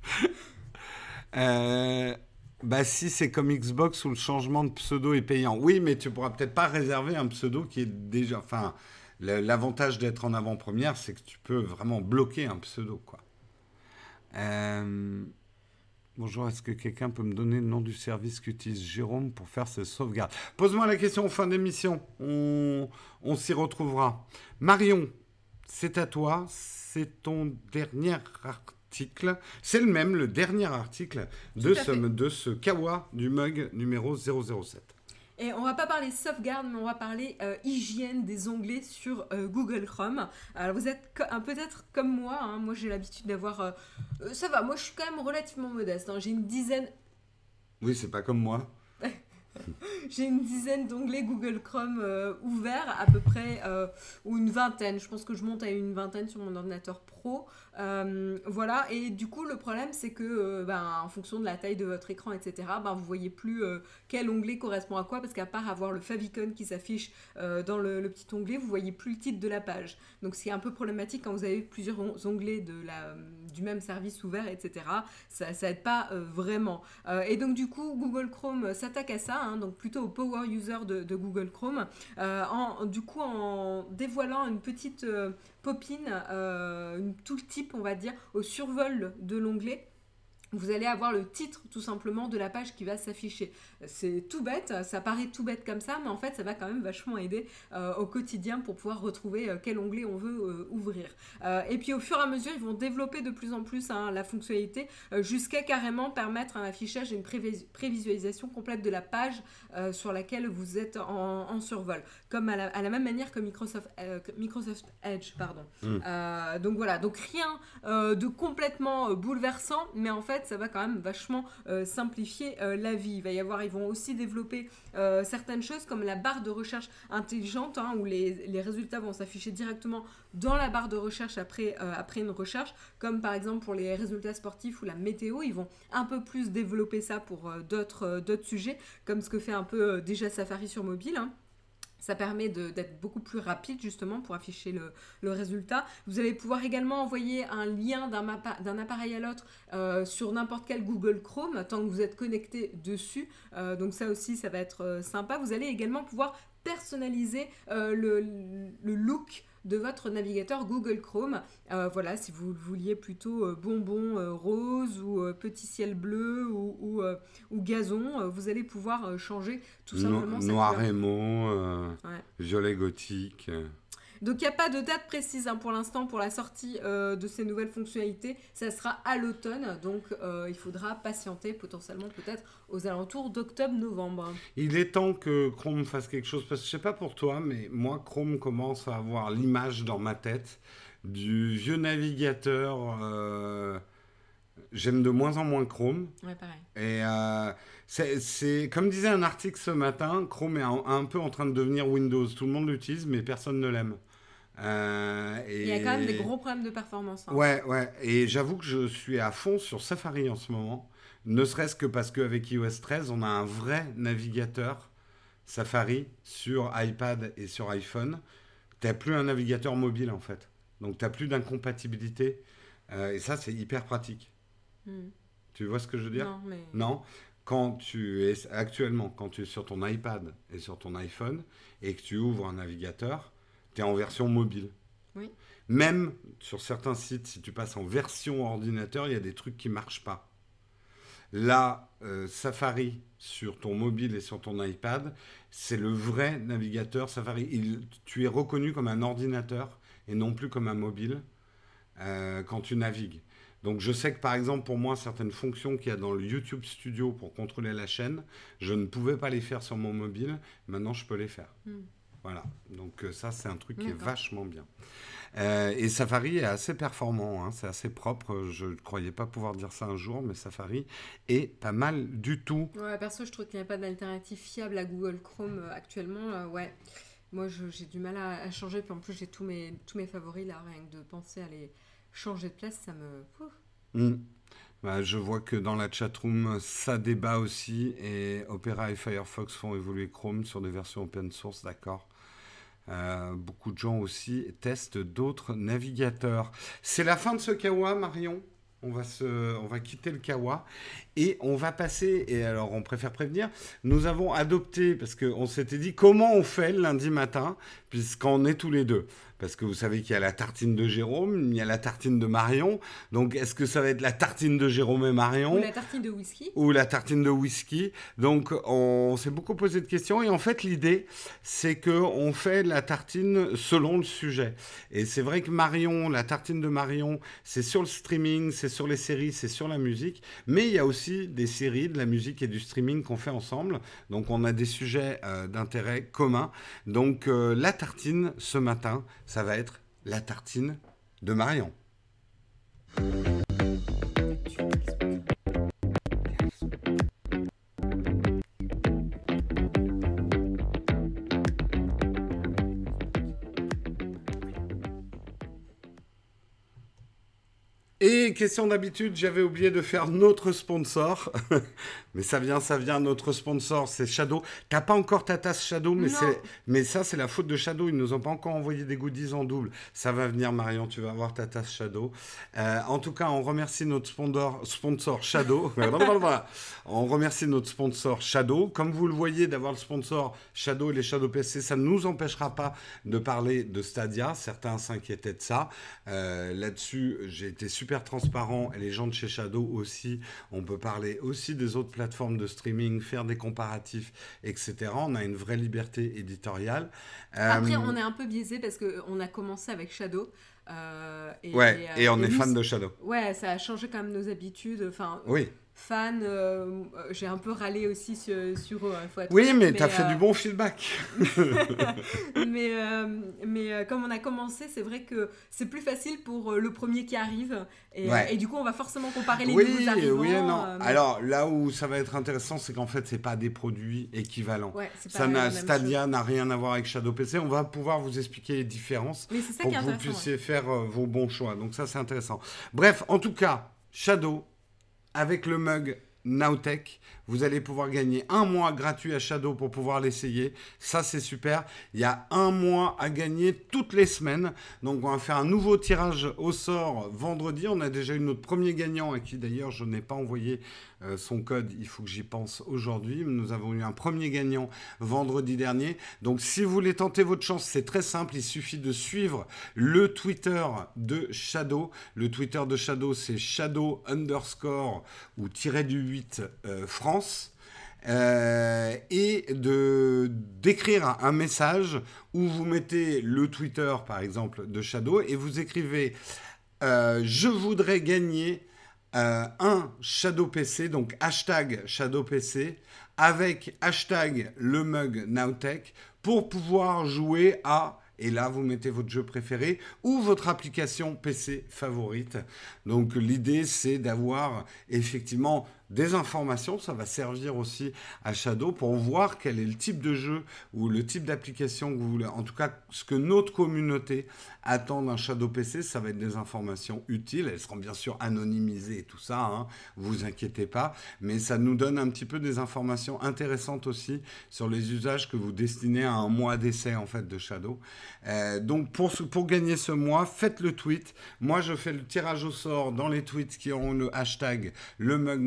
Euh, bah si c'est comme Xbox où le changement de pseudo est payant. Oui, mais tu pourras peut-être pas réserver un pseudo qui est déjà. Enfin, l'avantage d'être en avant-première, c'est que tu peux vraiment bloquer un pseudo, quoi. Euh, bonjour, est-ce que quelqu'un peut me donner le nom du service qu'utilise Jérôme pour faire ses sauvegardes? Pose-moi la question en fin d'émission. On, on s'y retrouvera. Marion, c'est à toi. C'est ton dernier article c'est le même, le dernier article de ce, de ce Kawa du mug numéro 007. Et on va pas parler sauvegarde, mais on va parler euh, hygiène des onglets sur euh, Google Chrome. Alors vous êtes peut-être comme moi, hein. moi j'ai l'habitude d'avoir... Euh, ça va, moi je suis quand même relativement modeste, hein. j'ai une dizaine... Oui, c'est pas comme moi. j'ai une dizaine d'onglets Google Chrome ouverts, à peu près, ou une vingtaine. Je pense que je monte à une vingtaine sur mon ordinateur pro. Euh, voilà, et du coup, le problème, c'est que, euh, ben, en fonction de la taille de votre écran, etc., ben, vous voyez plus euh, quel onglet correspond à quoi, parce qu'à part avoir le favicon qui s'affiche dans le, petit onglet, vous voyez plus le titre de la page. Donc, c'est un peu problématique quand vous avez plusieurs onglets du même service ouvert, etc. Ça, ça pas vraiment. et donc, du coup, Google Chrome s'attaque à ça, hein, donc plutôt au power user de, Google Chrome, du coup, en dévoilant une petite popine, euh, une tooltip, on va dire, au survol de l'onglet vous allez avoir le titre tout simplement de la page qui va s'afficher. C'est tout bête, ça paraît tout bête comme ça, mais en fait ça va quand même vachement aider euh, au quotidien pour pouvoir retrouver euh, quel onglet on veut euh, ouvrir. et puis au fur et à mesure, ils vont développer de plus en plus hein, la fonctionnalité jusqu'à carrément permettre un affichage et une prévisualisation complète de la page sur laquelle vous êtes en, survol, comme à la, même manière que Microsoft, Microsoft Edge. Pardon. Mm. donc voilà, donc rien de complètement bouleversant, mais en fait ça va quand même vachement euh, simplifier euh, la vie. Il va y avoir, ils vont aussi développer euh, certaines choses comme la barre de recherche intelligente, hein, où les, les, résultats vont s'afficher directement dans la barre de recherche après, après une recherche, comme par exemple pour les résultats sportifs ou la météo. Ils vont un peu plus développer ça pour d'autres sujets, comme ce que fait un peu déjà Safari sur mobile. Hein. Ça permet d'être beaucoup plus rapide justement pour afficher le, résultat. Vous allez pouvoir également envoyer un lien d'un appareil à l'autre euh, sur n'importe quel Google Chrome tant que vous êtes connecté dessus. Euh, donc ça aussi, ça va être euh, sympa. Vous allez également pouvoir personnaliser le, le, look de votre navigateur Google Chrome. Euh, voilà, si vous vouliez plutôt euh, bonbon euh, rose ou petit ciel bleu ou, ou, gazon, vous allez pouvoir changer tout simplement. noir émo, violet gothique. Donc il n'y a pas de date précise hein, pour l'instant pour la sortie euh, de ces nouvelles fonctionnalités. Ça sera à l'automne, donc euh, il faudra patienter potentiellement peut-être aux alentours d'octobre-novembre. Il est temps que Chrome fasse quelque chose, parce que je sais pas pour toi, mais moi Chrome commence à avoir l'image dans ma tête du vieux navigateur. Euh, j'aime de moins en moins Chrome. Ouais, pareil. Et c'est comme disait un article ce matin, Chrome est un, peu en train de devenir Windows. Tout le monde l'utilise, mais personne ne l'aime. Euh, Il y a quand même des gros problèmes de performance. Hein. Ouais, ouais. Et j'avoue que je suis à fond sur Safari en ce moment. Ne serait-ce que parce qu'avec iOS 13, on a un vrai navigateur Safari sur iPad et sur iPhone. Tu n'as plus un navigateur mobile en fait. Donc tu n'as plus d'incompatibilité. Euh, et ça, c'est hyper pratique. Hmm. Tu vois ce que je veux dire? Non, mais... Non quand tu es actuellement, quand tu es sur ton iPad et sur ton iPhone et que tu ouvres un navigateur, en version mobile. Oui. Même sur certains sites, si tu passes en version ordinateur, il y a des trucs qui marchent pas. Là, euh, Safari sur ton mobile et sur ton iPad, c'est le vrai navigateur Safari. Il, tu es reconnu comme un ordinateur et non plus comme un mobile euh, quand tu navigues. Donc je sais que par exemple pour moi certaines fonctions qu'il y a dans le YouTube Studio pour contrôler la chaîne, je ne pouvais pas les faire sur mon mobile. Maintenant je peux les faire. Hmm. Voilà, donc euh, ça c'est un truc qui est vachement bien. Euh, et Safari est assez performant, hein. c'est assez propre. Je ne croyais pas pouvoir dire ça un jour, mais Safari est pas mal du tout. Ouais, perso, je trouve qu'il n'y a pas d'alternative fiable à Google Chrome euh, actuellement. ouais, moi j'ai du mal à, changer, puis en plus j'ai tous mes, tous mes favoris là, rien que de penser à les changer de place, ça me. Mmh. Bah, je vois que dans la chatroom, ça débat aussi et Opera et Firefox font évoluer Chrome sur des versions open source, d'accord. Euh, beaucoup de gens aussi testent d'autres navigateurs. C'est la fin de ce kawa, Marion. On va, se, on va quitter le kawa et on va passer, et alors on préfère prévenir, nous avons adopté, parce qu'on s'était dit comment on fait le lundi matin, puisqu'on est tous les deux. Parce que vous savez qu'il y a la tartine de Jérôme, il y a la tartine de Marion. Donc est-ce que ça va être la tartine de Jérôme et Marion Ou la tartine de whisky Ou la tartine de whisky. Donc on s'est beaucoup posé de questions. Et en fait, l'idée, c'est qu'on fait la tartine selon le sujet. Et c'est vrai que Marion, la tartine de Marion, c'est sur le streaming, c'est sur les séries, c'est sur la musique. Mais il y a aussi des séries, de la musique et du streaming qu'on fait ensemble. Donc on a des sujets euh, d'intérêt commun. Donc euh, la tartine ce matin, ça va être la tartine de Marion. Et question d'habitude, j'avais oublié de faire notre sponsor. mais ça vient, ça vient. Notre sponsor, c'est Shadow. T'as pas encore ta tasse Shadow, mais, c'est, mais ça, c'est la faute de Shadow. Ils nous ont pas encore envoyé des goodies en double. Ça va venir, Marion. Tu vas avoir ta tasse Shadow. Euh, en tout cas, on remercie notre sponsor, sponsor Shadow. on remercie notre sponsor Shadow. Comme vous le voyez, d'avoir le sponsor Shadow et les Shadow PC, ça ne nous empêchera pas de parler de Stadia. Certains s'inquiétaient de ça. Euh, là-dessus, j'ai été super transparent et les gens de chez Shadow aussi. On peut parler aussi des autres plateformes de streaming, faire des comparatifs, etc. On a une vraie liberté éditoriale. Après, euh, on est un peu biaisé parce qu'on a commencé avec Shadow. Euh, et, ouais, et, on est fan de Shadow. Ouais, ça a changé quand même nos habitudes. Enfin, oui fan. Euh, j'ai un peu râlé aussi sur, eux. Hein, oui, mais, tu as fait du bon feedback. mais euh, mais euh, comme on a commencé, c'est vrai que c'est plus facile pour le premier qui arrive. Et, et, du coup, on va forcément comparer les oui, nouveaux arrivants. Oui, non. Alors là où ça va être intéressant, c'est qu'en fait, c'est pas des produits équivalents. ça n'a Stadia n'a rien à voir avec Shadow PC. On va pouvoir vous expliquer les différences pour que vous puissiez faire vos bons choix. Donc ça, c'est intéressant. Bref, en tout cas, Shadow, avec le mug Nowtech, vous allez pouvoir gagner un mois gratuit à Shadow pour pouvoir l'essayer. Ça, c'est super. Il y a un mois à gagner toutes les semaines. Donc, on va faire un nouveau tirage au sort vendredi. On a déjà eu notre premier gagnant à qui d'ailleurs je n'ai pas envoyé euh, son code, il faut que j'y pense aujourd'hui. Nous avons eu un premier gagnant vendredi dernier. Donc si vous voulez tenter votre chance, c'est très simple. Il suffit de suivre le Twitter de Shadow. Le Twitter de Shadow, c'est Shadow underscore ou tiré du 8 euh, France. Euh, et de d'écrire un message où vous mettez le Twitter par exemple de Shadow et vous écrivez je voudrais gagner euh, un Shadow PC, donc hashtag Shadow PC, avec hashtag le mug Nowtech, pour pouvoir jouer à, et là vous mettez votre jeu préféré, ou votre application PC favorite. Donc l'idée c'est d'avoir effectivement des informations. Ça va servir aussi à Shadow pour voir quel est le type de jeu ou le type d'application que vous voulez. En tout cas, ce que notre communauté attend d'un Shadow PC, ça va être des informations utiles. Elles seront bien sûr anonymisées et tout ça, hein, vous inquiétez pas. Mais ça nous donne un petit peu des informations intéressantes aussi sur les usages que vous destinez à un mois d'essai en fait de Shadow. Euh, donc pour, pour gagner ce mois, faites le tweet. Moi, je fais le tirage au sort dans les tweets qui auront le hashtag le mug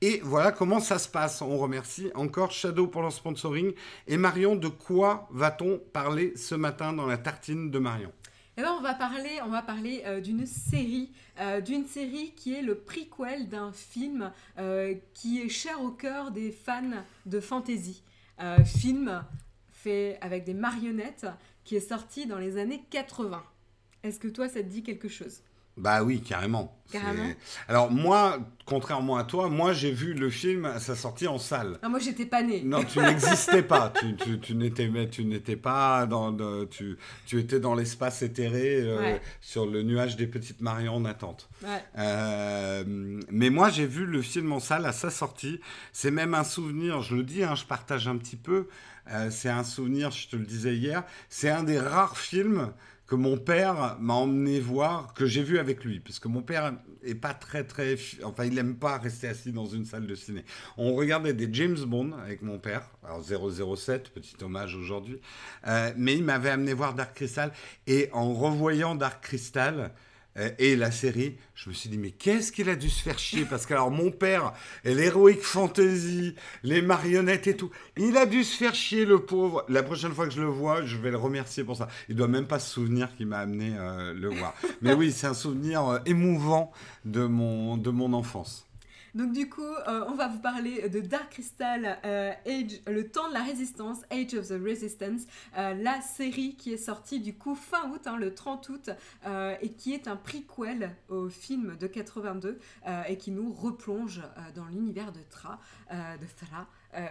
et voilà comment ça se passe. On remercie encore Shadow pour leur sponsoring. Et Marion, de quoi va-t-on parler ce matin dans la tartine de Marion? Eh ben, on va parler, on va parler euh, d'une série, euh, d'une série qui est le prequel d'un film euh, qui est cher au cœur des fans de fantasy. film fait avec des marionnettes qui est sorti dans les années 80. Est-ce que toi, ça te dit quelque chose? Bah oui, carrément. Carrément. Alors moi, contrairement à toi, moi j'ai vu le film à sa sortie en salle. Ah, moi j'étais pas né. Non, tu n'existais pas. tu, tu, tu n'étais pas dans... tu, tu étais dans l'espace éthéré euh, sur le nuage des petites Marions en attente. Ouais. Euh, mais moi j'ai vu le film en salle à sa sortie. C'est même un souvenir, je le dis, hein, je partage un petit peu. Euh, c'est un souvenir, je te le disais hier, c'est un des rares films que mon père m'a emmené voir, que j'ai vu avec lui, parce que mon père est pas très très, enfin il aime pas rester assis dans une salle de ciné. On regardait des James Bond avec mon père, alors 007, petit hommage aujourd'hui, euh, mais il m'avait amené voir Dark Crystal et en revoyant Dark Crystal, et la série, je me suis dit, mais qu'est-ce qu'il a dû se faire chier? Parce que alors mon père, l'héroïque fantasy, les marionnettes et tout, il a dû se faire chier le pauvre. La prochaine fois que je le vois, je vais le remercier pour ça. Il doit même pas se souvenir qu'il m'a amené euh, le voir. Mais oui, c'est un souvenir euh, émouvant de mon, de mon enfance. Donc du coup, euh, on va vous parler de Dark Crystal euh, Age, le temps de la résistance, Age of the Resistance, euh, la série qui est sortie du coup fin août, hein, le 30 août, et qui est un prequel au film de 82 et qui nous replonge dans l'univers de Tra, de Thra.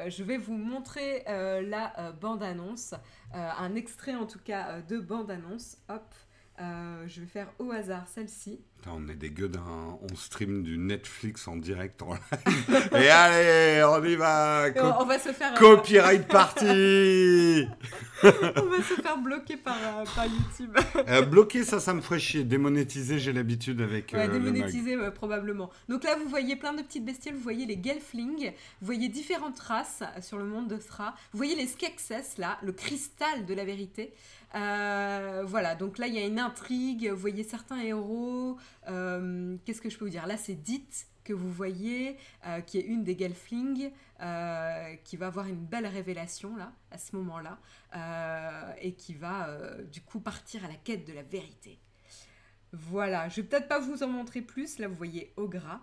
je vais vous montrer la bande-annonce, un extrait en tout cas de bande-annonce. Hop, je vais faire au hasard celle-ci on est des gueux On stream du Netflix en direct en live. Et allez, on y va on, va se faire... Euh, Copyright party On va se faire bloquer par, euh, par YouTube. euh, bloquer, ça, ça me ferait chier. Démonétiser, j'ai l'habitude avec ouais, euh, démonétiser, probablement. Donc là, vous voyez plein de petites bestioles. Vous voyez les Gelflings. Vous voyez différentes races sur le monde de Thra. Vous voyez les Skeksis, là, le cristal de la vérité. Euh, voilà, donc là il y a une intrigue, vous voyez certains héros. Euh, qu'est-ce que je peux vous dire? Là c'est Dit que vous voyez, euh, qui est une des Gelflings, qui va avoir une belle révélation là, à ce moment-là, et qui va du coup partir à la quête de la vérité. Voilà, je vais peut-être pas vous en montrer plus, là vous voyez Ogra.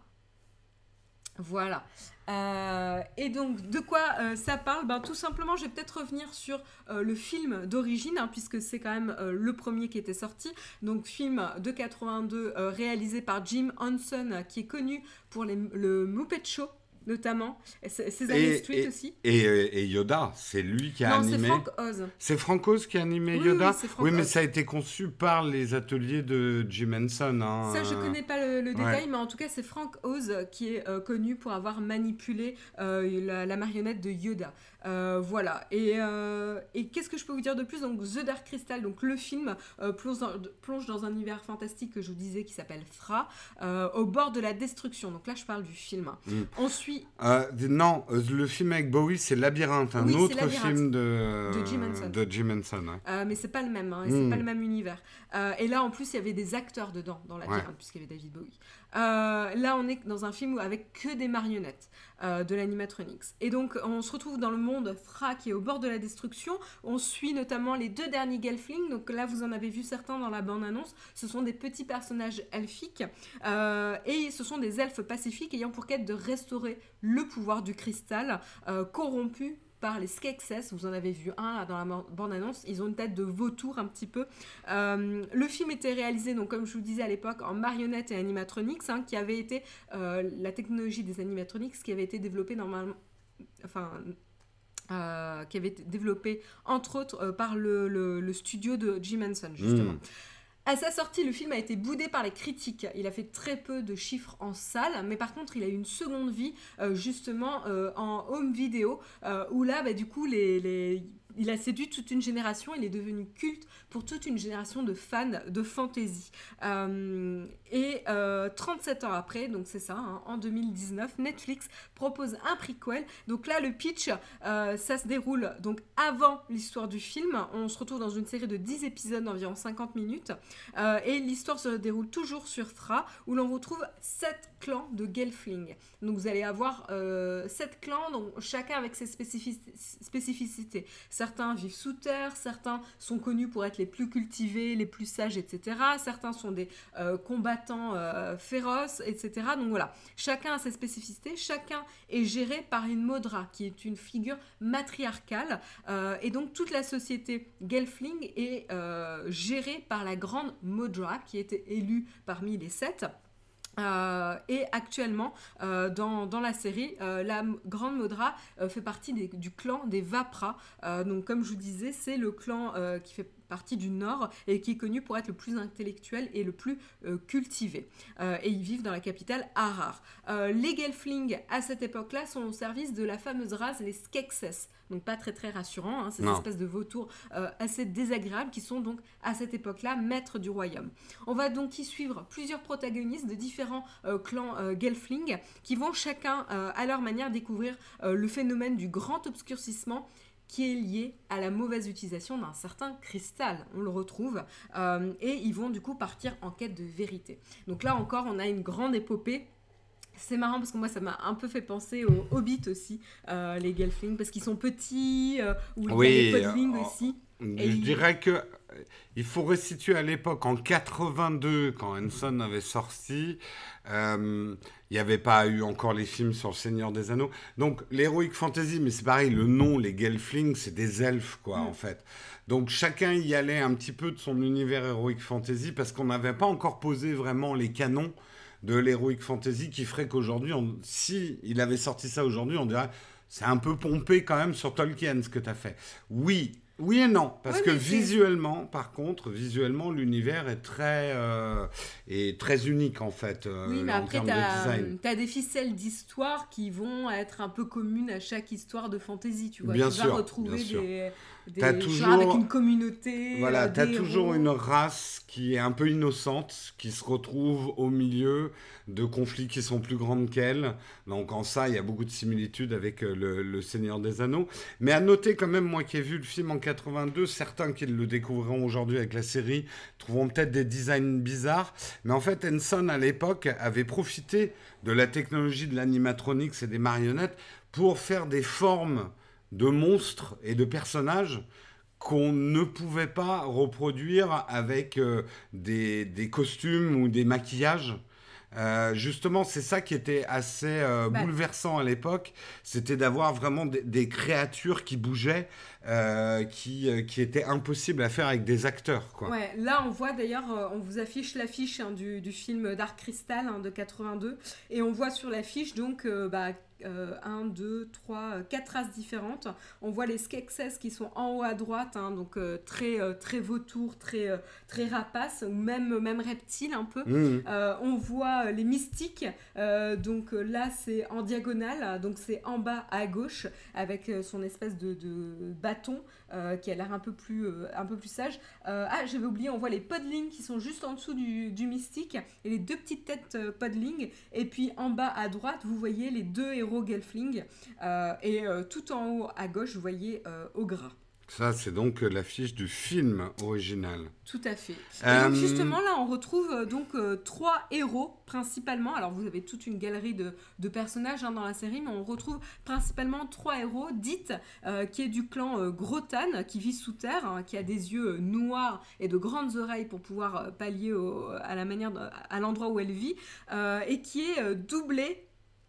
Voilà. Euh, et donc, de quoi euh, ça parle? Ben, Tout simplement, je vais peut-être revenir sur euh, le film d'origine, hein, puisque c'est quand même le premier qui était sorti. Donc, film de 82, réalisé par Jim Henson, qui est connu pour le Muppet Show notamment. César Street aussi. Euh, et, Yoda, c'est lui qui a animé. Non, c'est Frank Oz. C'est Frank Oz qui a animé Yoda Oui, mais ça a été conçu par les ateliers de Jim Henson. Hein. Ça, je connais pas le, détail, mais en tout cas, c'est Frank Oz qui est euh, connu pour avoir manipulé euh, la, marionnette de Yoda. Voilà. Et, et qu'est-ce que je peux vous dire de plus? Donc, The Dark Crystal, donc le film, plonge dans, plonge, dans, un univers fantastique que je vous disais qui s'appelle Fra, au bord de la destruction. Donc là, je parle du film. Mm. Ensuite, euh, non, euh, le film avec Bowie, c'est Labyrinthe, un autre film de, de Jim Henson. Euh, mais c'est pas le même, hein, c'est pas hmm. le même univers. et là, en plus, il y avait des acteurs dedans, dans Labyrinthe, puisqu'il y avait David Bowie. Là, on est dans un film avec que des marionnettes de l'animatronics. Et donc, on se retrouve dans le monde Fra qui est au bord de la destruction. On suit notamment les deux derniers Gelflings. Donc là, vous en avez vu certains dans la bande-annonce. Ce sont des petits personnages elfiques. et ce sont des elfes pacifiques ayant pour quête de restaurer le pouvoir du cristal euh, corrompu par les Skeksis. Vous en avez vu un dans la bande-annonce. Ils ont une tête de vautour un petit peu. Euh, le film était réalisé, donc comme je vous disais à l'époque, en marionnette et animatronics, hein, qui avait été euh, la technologie des animatronics qui avait été développée normalement. Enfin. qui avait été développée entre autres par le, studio de Jim Henson justement. Hmm. À sa sortie, le film a été boudé par les critiques. Il a fait très peu de chiffres en salle, mais par contre, il a eu une seconde vie euh, justement euh, en home vidéo, euh, où là, bah, du coup, les, il a séduit toute une génération, il est devenu culte pour toute une génération de fans de fantasy. Euh, et 37 euh, ans après, donc c'est ça, hein, en 2019, Netflix propose un prequel. Donc là, le pitch, euh, ça se déroule donc avant l'histoire du film. On se retrouve dans une série de 10 épisodes d'environ 50 minutes. et l'histoire se déroule toujours sur Thra, où l'on retrouve 7 clans de Gelfling. Donc vous allez avoir 7 clans, donc chacun avec ses spécificités. Vivent sous terre, certains sont connus pour être les plus cultivés, les plus sages, etc. Certains sont des euh, combattants euh, féroces, etc. Donc voilà, chacun a ses spécificités, chacun est géré par une Modra, qui est une figure matriarcale. Euh, et donc toute la société Gelfling est gérée par la grande Modra, qui était élue parmi les sept. Euh, et actuellement, euh, dans, la série, euh, la Grande Modra fait partie du clan des Vapra. donc, comme je vous disais, c'est le clan qui fait partie du Nord et qui est connu pour être le plus intellectuel et le plus cultivé. et ils vivent dans la capitale Harar. les Gelfling, à cette époque-là, sont au service de la fameuse race, les Skeksis donc pas très très rassurant, hein, ces espèces de vautours euh, assez désagréables qui sont donc à cette époque-là maîtres du royaume. On va donc y suivre plusieurs protagonistes de différents euh, clans euh, Gelfling qui vont chacun à leur manière découvrir le phénomène du grand obscurcissement qui est lié à la mauvaise utilisation d'un certain cristal. On le retrouve. et ils vont du coup partir en quête de vérité. Donc là encore, on a une grande épopée c'est marrant parce que moi, ça m'a un peu fait penser aux Hobbits aussi, euh, les Gelflings, parce qu'ils sont petits, euh, ou les Podlings euh, aussi. Je dirais que il faut restituer à l'époque, en 82, quand Hanson avait sorti, il n'y avait pas eu encore les films sur le Seigneur des Anneaux. Donc, l'Heroic Fantasy, mais c'est pareil, le nom, les Gelflings, c'est des elfes, quoi, mm. en fait. Donc, chacun y allait un petit peu de son univers Heroic Fantasy, parce qu'on n'avait pas encore posé vraiment les canons de l'heroic fantasy qui ferait qu'aujourd'hui, si il avait sorti ça aujourd'hui, on dirait c'est un peu pompé quand même sur Tolkien ce que tu as fait. Oui, Oui et non, parce que visuellement, par contre, visuellement, l'univers est très, euh, est très unique en fait euh, Oui, mais en après, termes tu de design. as, des ficelles d'histoire qui vont être un peu communes à chaque histoire de fantasy, tu vois. Bien tu sûr, vas retrouver bien sûr. des, des gens toujours- avec une communauté. Voilà, t'as des toujours une race qui est un peu innocente, qui se retrouve au milieu de conflits qui sont plus grands qu'elle. Donc en ça, il y a beaucoup de similitudes avec euh, le, le Seigneur des Anneaux. Mais à noter quand même, moi qui ai vu le film en 82, certains qui le découvriront aujourd'hui avec la série trouveront peut-être des designs bizarres. Mais en fait, Henson, à l'époque, avait profité de la technologie de l'animatronics et des marionnettes pour faire des formes de monstres et de personnages qu'on ne pouvait pas reproduire avec euh, des, des costumes ou des maquillages. Euh, justement, c'est ça qui était assez euh, Bah. bouleversant à l'époque, c'était d'avoir vraiment des, des créatures qui bougeaient, euh, qui, qui étaient impossibles à faire avec des acteurs. Quoi. Ouais, là on voit d'ailleurs, on vous affiche l'affiche hein, du, du film Dark Crystal hein, de 82 et on voit sur l'affiche donc bah, 1, 2, 3, 4 races différentes. On voit les Skeksis qui sont en haut à droite, hein, donc euh, très, euh, très vautour, très, euh, très rapace, ou même, même reptile un peu. Mmh. On voit les mystiques, donc là c'est en diagonale, donc c'est en bas à gauche avec son espèce de, de bâton euh, qui a l'air un peu plus euh, sage. Euh, ah j'avais oublié, on voit les podlings qui sont juste en dessous du, du mystique et les deux petites têtes podlings et puis en bas à droite vous voyez les deux héros gelfling et tout en haut à gauche vous voyez Ogre. Ça, c'est donc euh, l'affiche du film original. Tout à fait. Et Euh, donc justement là on retrouve euh, donc euh, trois héros principalement. Alors vous avez toute une galerie de, de personnages hein, dans la série, mais on retrouve principalement trois héros. Dite euh, qui est du clan euh, Grotan, qui vit sous terre, hein, qui a des yeux euh, noirs et de grandes oreilles pour pouvoir euh, pallier au- à la manière, de- à l'endroit où elle vit, euh, et qui est euh, doublé.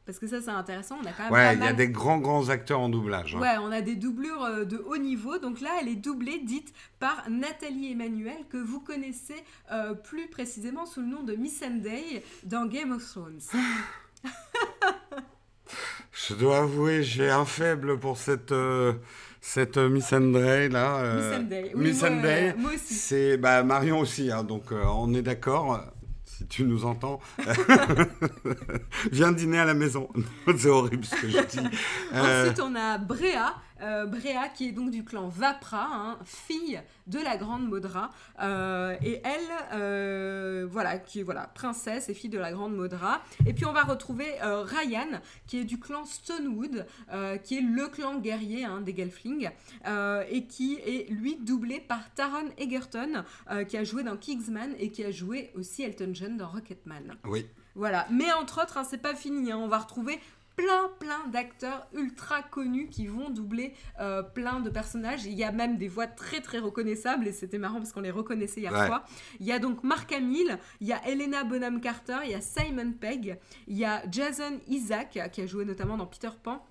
Parce que ça c'est intéressant, on a quand même Ouais, il y a des grands, grands acteurs en doublage. hein. Ouais, on a des doublures euh, de haut niveau. Donc là, elle est doublée, dite par Nathalie Emmanuel, que vous connaissez euh, plus précisément sous le nom de Miss Sunday dans Game of Thrones. Je dois avouer, j'ai un faible pour cette, euh, cette Miss Andre là. euh, Miss Sunday. Oui, Miss moi, Sunday. euh, moi aussi. C'est bah, Marion aussi, hein, donc euh, on est d'accord. Euh, Si tu nous entends, viens dîner à la maison. C'est horrible ce que je dis. Euh, Ensuite, on a Bréa, euh, Bréa qui est donc du clan Vapra, hein, fille de la grande Maudra, euh, et elle, euh, voilà, qui est voilà princesse et fille de la grande Maudra. Et puis on va retrouver Ryan, qui est du clan Stonewood, qui est le clan guerrier hein, des Gelflings, euh, et qui est lui doublé par Taron Egerton, qui a joué dans Kingsman et qui a joué aussi Elton John dans Rocketman. oui. Voilà, mais entre autres, hein, c'est pas fini. hein. On va retrouver plein, plein d'acteurs ultra connus qui vont doubler euh, plein de personnages. Il y a même des voix très, très reconnaissables et c'était marrant parce qu'on les reconnaissait hier Ouais. soir. Il y a donc Mark Hamill, il y a Helena Bonham Carter, il y a Simon Pegg, il y a Jason Isaac qui a joué notamment dans Peter Pan.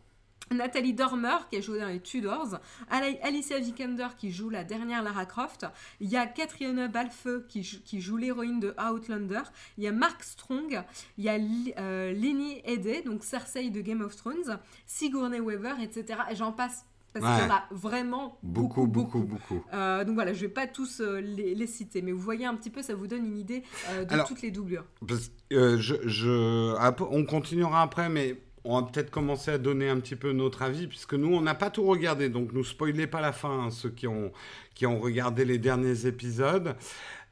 Nathalie Dormer qui a joué dans les Tudors, Ali- Alicia Vikander qui joue la dernière Lara Croft, il y a Catriona Balfe qui, jou- qui joue l'héroïne de Outlander, il y a Mark Strong, il y a euh, Lenny Edey, donc Cersei de Game of Thrones, Sigourney Weaver, etc. Et j'en passe parce qu'il y en a vraiment Beaucoup, beaucoup, beaucoup, beaucoup. Euh, donc voilà, je vais pas tous euh, les, les citer, mais vous voyez un petit peu, ça vous donne une idée euh, de Alors, toutes les doublures. Parce- je, je- ap- on continuera après, mais on va peut-être commencer à donner un petit peu notre avis, puisque nous, on n'a pas tout regardé, donc nous spoilez pas la fin, hein, ceux qui ont, qui ont regardé les derniers épisodes.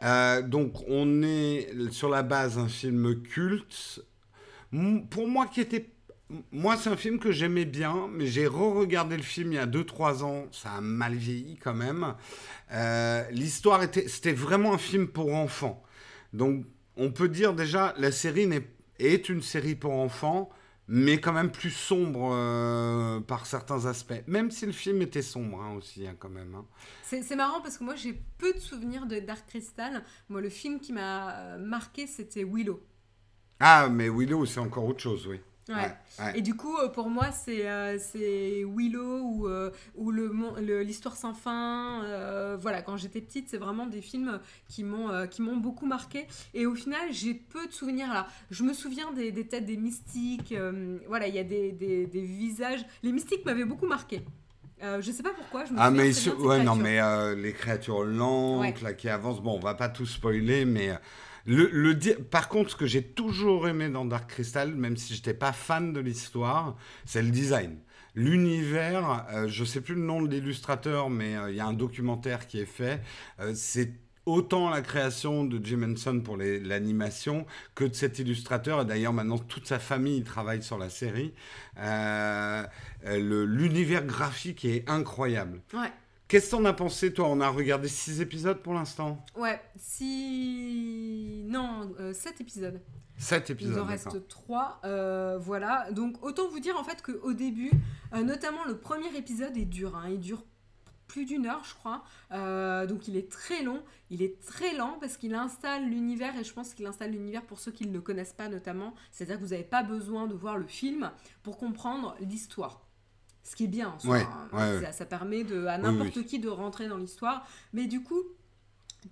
Euh, donc, on est sur la base d'un film culte. Pour moi, qui était. Moi, c'est un film que j'aimais bien, mais j'ai re-regardé le film il y a 2-3 ans. Ça a mal vieilli quand même. Euh, L'histoire était. C'était vraiment un film pour enfants. Donc, on peut dire déjà, la série est une série pour enfants, mais quand même plus sombre euh, par certains aspects. Même si le film était sombre hein, aussi, hein, quand même. hein. C'est marrant parce que moi j'ai peu de souvenirs de Dark Crystal. Moi, le film qui m'a euh, marqué, c'était Willow. Ah, mais Willow, c'est encore autre chose, oui. Ouais. ouais. Et du coup, euh, pour moi, c'est euh, Willow ou, euh, ou le mon- le- l'histoire sans fin. euh, voilà, quand j'étais petite, c'est vraiment des films qui m'ont euh, beaucoup marqué. Et au final, j'ai peu de souvenirs. Alors, je me souviens des, des têtes des mystiques. voilà, il y a des, des, des visages. Les mystiques m'avaient beaucoup marqué. Euh, je sais pas pourquoi. Je me ah, mais, ouais, non, mais euh, les créatures lentes, Ouais. là, qui avancent, bon, on va pas tout spoiler, mais. Le, Par contre, ce que j'ai toujours aimé dans Dark Crystal, même si j'étais pas fan de l'histoire, c'est le design. L'univers, euh, je sais plus le nom de l'illustrateur, mais euh, il y a un documentaire qui est fait. euh, c'est autant la création de Jim Henson pour l'animation que de cet illustrateur. Et d'ailleurs, maintenant, toute sa famille travaille sur la série. Euh, L'univers graphique est incroyable. Ouais. Qu'est-ce que t'en as pensé, toi? On a regardé six épisodes pour l'instant Ouais, si. Non, 7 épisodes. Sept épisodes. Il en reste 3. voilà. Donc, autant vous dire en fait qu'au début, euh, notamment le premier épisode est dur. hein. Il dure plus d'une heure, je crois. Euh, donc, il est très long. Il est très lent parce qu'il installe l'univers et je pense qu'il installe l'univers pour ceux qui ne le connaissent pas, notamment. C'est-à-dire que vous n'avez pas besoin de voir le film pour comprendre l'histoire. Ce qui est bien, en soi, Ouais, hein. ouais, ouais. Ça, ça permet de, à n'importe oui. qui de rentrer dans l'histoire. Mais du coup,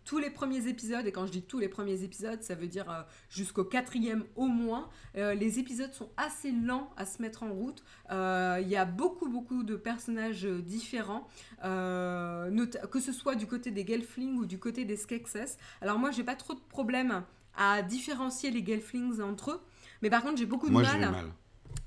tous les premiers épisodes, et quand je dis tous les premiers épisodes, ça veut dire euh, jusqu'au quatrième au moins, euh, les épisodes sont assez lents à se mettre en route. Euh, Il y a beaucoup, beaucoup de personnages euh, différents, euh, que ce soit du côté des Gelflings ou du côté des Skeksis. Alors moi, j'ai pas trop de problème à différencier les Gelflings entre eux, mais par contre, j'ai beaucoup de Moi, mal.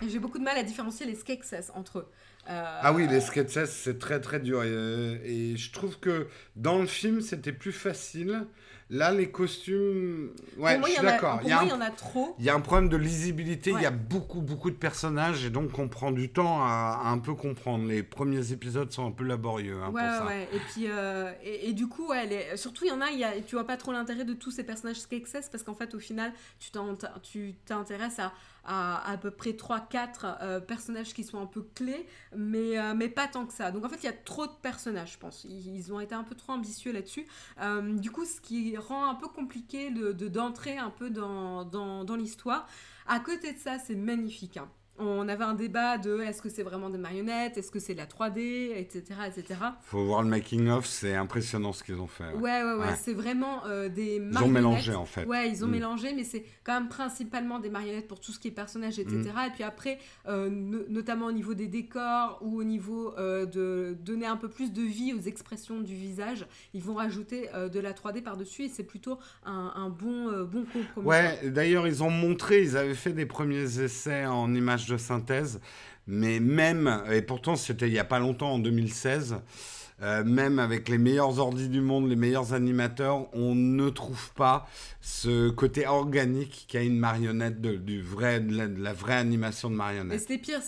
J'ai beaucoup de mal à différencier les Skeksis entre eux. Euh, Ah oui, les sketches, c'est très très dur. Et, euh, et je trouve que dans le film, c'était plus facile. Là, les costumes. Ouais, moi, je suis d'accord. Il y en a trop. Il y a un problème de lisibilité, il y a beaucoup, beaucoup de personnages, et donc on prend du temps à, à un peu comprendre. Les premiers épisodes sont un peu laborieux hein, ouais, pour ça. ouais. Et puis, euh, et, et du coup, ouais, les- surtout, il y en a, il y a, tu vois pas trop l'intérêt de tous ces personnages Skeksis parce qu'en fait, au final, tu t'intéresses à, à à peu près 3-4 euh, personnages qui sont un peu clés, mais, euh, mais pas tant que ça. Donc en fait, il y a trop de personnages, je pense. Ils, ont été un peu trop ambitieux là-dessus. Euh, du coup, ce qui rend un peu compliqué de de- d'entrer un peu dans, dans, dans l'histoire. À côté de ça, c'est magnifique. hein. On avait un débat de est-ce que c'est vraiment des marionnettes, est-ce que c'est de la 3D, etc. etc. Faut voir le making-of, c'est impressionnant ce qu'ils ont fait. ouais. Ouais, ouais, c'est vraiment euh, des Ils marionnettes. ont mélangé en fait. Ouais, ils ont Mm. mélangé, mais c'est quand même principalement des marionnettes pour tout ce qui est personnage, etc. Mm. Et puis après, euh, no- notamment au niveau des décors ou au niveau euh, de donner un peu plus de vie aux expressions du visage, ils vont rajouter de la 3D par-dessus et c'est plutôt un, un bon, bon compromis. Ouais, d'ailleurs, ils ont montré, ils avaient fait des premiers essais en images de synthèse, mais même, et pourtant c'était il n'y a pas longtemps, en 2016, euh, même avec les meilleurs ordis du monde, les meilleurs animateurs, on ne trouve pas ce côté organique qu'a une marionnette, de, du vrai, de, la, de la vraie animation de Et marionnette. c'était pire,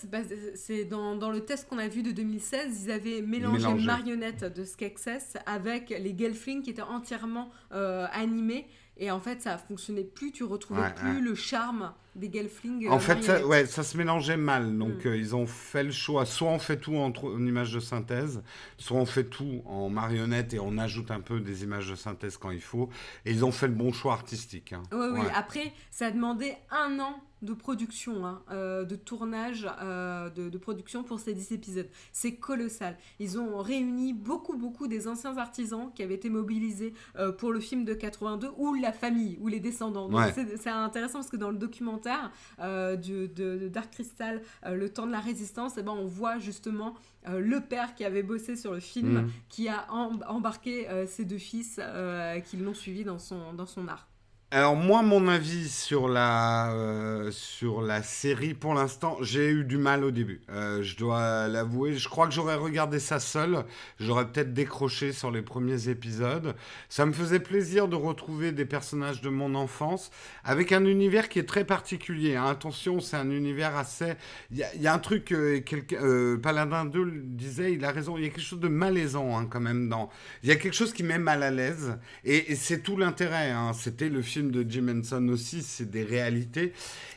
c'est dans, dans le test qu'on a vu de 2016, ils avaient mélangé Mélangé. marionnettes de Skeksis avec les Gelflings qui étaient entièrement euh, animés. Et en fait, ça fonctionnait plus, tu retrouvais Ouais, plus ouais. le charme des Gelflings. En euh, fait, ça, ouais, ça se mélangeait mal. Donc, Mm. euh, ils ont fait le choix. Soit on fait tout en, en images de synthèse, soit on fait tout en marionnette et on ajoute un peu des images de synthèse quand il faut. Et ils ont fait le bon choix artistique. hein. Oui, oui. Ouais. Après, ça a demandé un an de production, hein, euh, de tournage, euh, de, de production pour ces 10 épisodes. C'est colossal. Ils ont réuni beaucoup, beaucoup des anciens artisans qui avaient été mobilisés euh, pour le film de 82 ou la famille ou les descendants. Ouais. c'est intéressant parce que dans le documentaire du- de, de Dark Crystal, Le temps de la résistance, eh ben, on voit justement euh, le père qui avait bossé sur le film, Mm. qui a em- embarqué euh, ses deux fils euh, qui l'ont suivi dans son, dans son art. Alors moi, mon avis sur la, euh, sur la série, pour l'instant, j'ai eu du mal au début. Euh, je dois l'avouer. Je crois que j'aurais regardé ça seul. J'aurais peut-être décroché sur les premiers épisodes. Ça me faisait plaisir de retrouver des personnages de mon enfance avec un univers qui est très particulier. hein. Attention, c'est un univers assez... Il y, a- un truc, euh, euh, Paladin 2 le disait, il a raison, il y a quelque chose de malaisant hein, quand même dans... Il y a quelque chose qui met mal à l'aise. Et, et c'est tout l'intérêt. hein. C'était le film de Jim Henson aussi, c'est des réalités.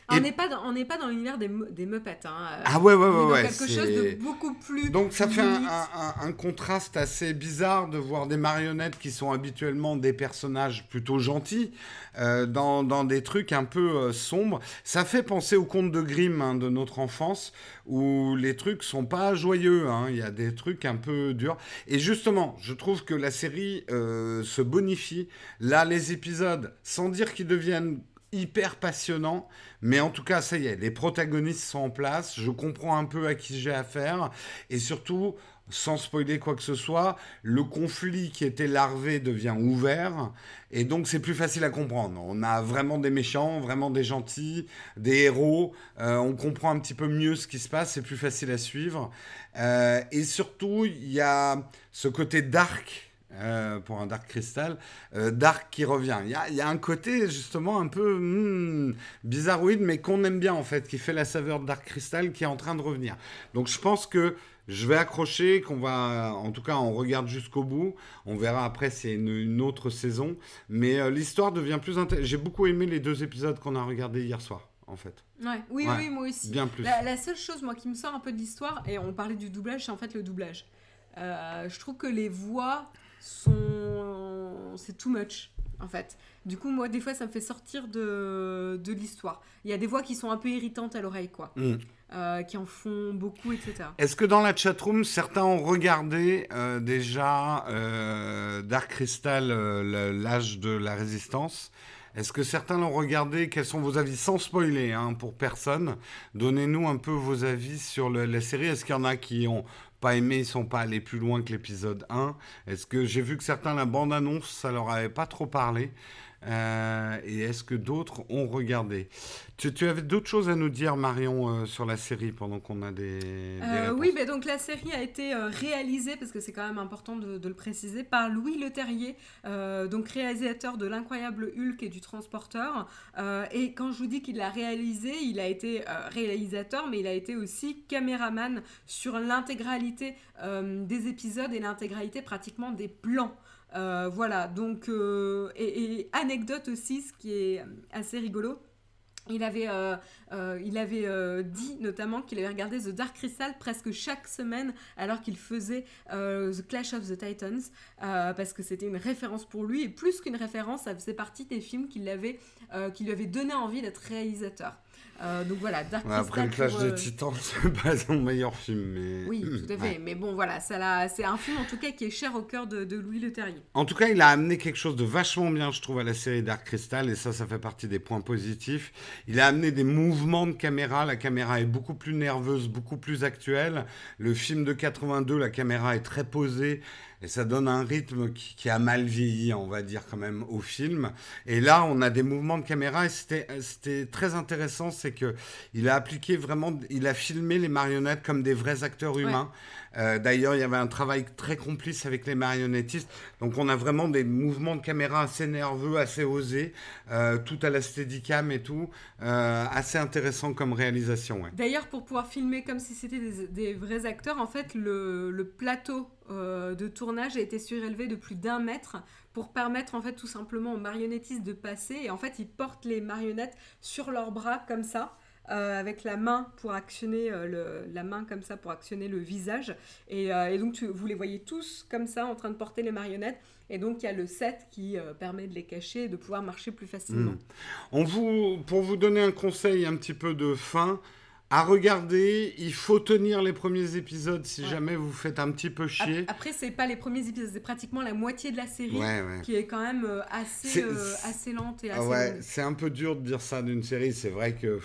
On Et- n'est pas dans, on n'est pas dans l'univers des, des Muppets. Hein. euh, Ah ouais, ouais, on est ouais, dans ouais. quelque chose de beaucoup plus. Donc ça fait un, contraste assez bizarre de voir des marionnettes qui sont habituellement des personnages plutôt gentils euh, dans, dans des trucs un peu euh, sombres. Ça fait penser aux contes de Grimm hein, de notre enfance où les trucs sont pas joyeux. hein. Il y a des trucs un peu durs. Et justement, je trouve que la série euh, se bonifie. Là, les épisodes, sans dire qu'ils deviennent hyper passionnants, mais en tout cas, ça y est, les protagonistes sont en place, je comprends un peu à qui j'ai affaire, et surtout, sans spoiler quoi que ce soit, le conflit qui était larvé devient ouvert, et donc c'est plus facile à comprendre. On a vraiment des méchants, vraiment des gentils, des héros, euh, on comprend un petit peu mieux ce qui se passe, c'est plus facile à suivre. Euh, et surtout, il y a ce côté dark. Euh, pour un Dark Crystal, Dark qui revient. Il y, a, un côté justement un peu hmm, bizarroïde, mais qu'on aime bien en fait, qui fait la saveur de Dark Crystal, qui est en train de revenir. Donc je pense que je vais accrocher, qu'on va, en tout cas, on regarde jusqu'au bout. On verra après, c'est une, autre saison. Mais euh, l'histoire devient plus intéressante. J'ai beaucoup aimé les deux épisodes qu'on a regardés hier soir, en fait. Ouais. Oui, oui, moi aussi. Bien plus. La, seule chose, moi, qui me sort un peu de l'histoire, et on parlait du doublage, c'est en fait le doublage. Euh, je trouve que les voix sont. C'est too much, en fait. Du coup, moi, des fois, ça me fait sortir de, de l'histoire. Il y a des voix qui sont un peu irritantes à l'oreille, quoi. Mm. Euh, qui en font beaucoup, etc. Est-ce que dans la chatroom, certains ont regardé euh, déjà euh, Dark Crystal, l'âge de la résistance? Est-ce que certains l'ont regardé? Quels sont vos avis? Sans spoiler, hein, pour personne. Donnez-nous un peu vos avis sur la série. Est-ce qu'il y en a qui ont aimé, ils sont pas allés plus loin que l'épisode 1 Est-ce que j'ai vu que certains, la bande-annonce, ça leur avait pas trop parlé euh, et est-ce que d'autres ont regardé tu, avais d'autres choses à nous dire, Marion, euh, sur la série pendant qu'on a des. Euh, oui, mais donc la série a été réalisée, parce que c'est quand même important de, le préciser, par Louis Leterrier, donc réalisateur de L'incroyable Hulk et du Transporteur. et quand je vous dis qu'il l'a réalisé, il a été réalisateur, mais il a été aussi caméraman sur l'intégralité des épisodes et l'intégralité pratiquement des plans. Euh, voilà, donc, euh, et, anecdote aussi, ce qui est assez rigolo. Il avait, euh, il avait dit notamment qu'il avait regardé The Dark Crystal presque chaque semaine alors qu'il faisait The Clash of the Titans parce que c'était une référence pour lui et plus qu'une référence, ça faisait partie des films qui, qui lui avaient donné envie d'être réalisateur. Euh, donc voilà, Dark Après le Clash des euh, Titans, c'est pas son meilleur film. Mais... Oui, tout à fait. Mais bon, voilà, ça c'est un film en tout cas qui est cher au cœur de, de Louis Leterrier. En tout cas, il a amené quelque chose de vachement bien, je trouve, à la série Dark Crystal. Et ça, ça fait partie des points positifs. Il a amené des mouvements de caméra. La caméra est beaucoup plus nerveuse, beaucoup plus actuelle. Le film de 82, la caméra est très posée. Et ça donne un rythme qui, a mal vieilli, on va dire quand même, au film. Et là, on a des mouvements de caméra et c'était très intéressant, c'est que il a appliqué vraiment, il a filmé les marionnettes comme des vrais acteurs humains. Euh, d'ailleurs, il y avait un travail très complice avec les marionnettistes. Donc, on a vraiment des mouvements de caméra assez nerveux, assez osés, euh, tout à la steadicam et tout. Euh, assez intéressant comme réalisation. D'ailleurs, pour pouvoir filmer comme si c'était des, vrais acteurs, en fait, le, le plateau de tournage a été surélevé de plus d'un mètre pour permettre en fait tout simplement aux marionnettistes de passer et en fait ils portent les marionnettes sur leurs bras comme ça euh, avec la main pour actionner euh, le, la main comme ça pour actionner le visage. Et, euh, donc vous les voyez tous comme ça en train de porter les marionnettes. Et donc il y a le set qui permet de les cacher et de pouvoir marcher plus facilement. Hmm. On vous, pour vous donner un conseil un petit peu de fin, à regarder. Il faut tenir les premiers épisodes si jamais vous faites un petit peu chier. Après, c'est pas les premiers épisodes, c'est pratiquement la moitié de la série qui est quand même assez, assez lente et assez. ouais, c'est un peu dur de dire ça d'une série. C'est vrai que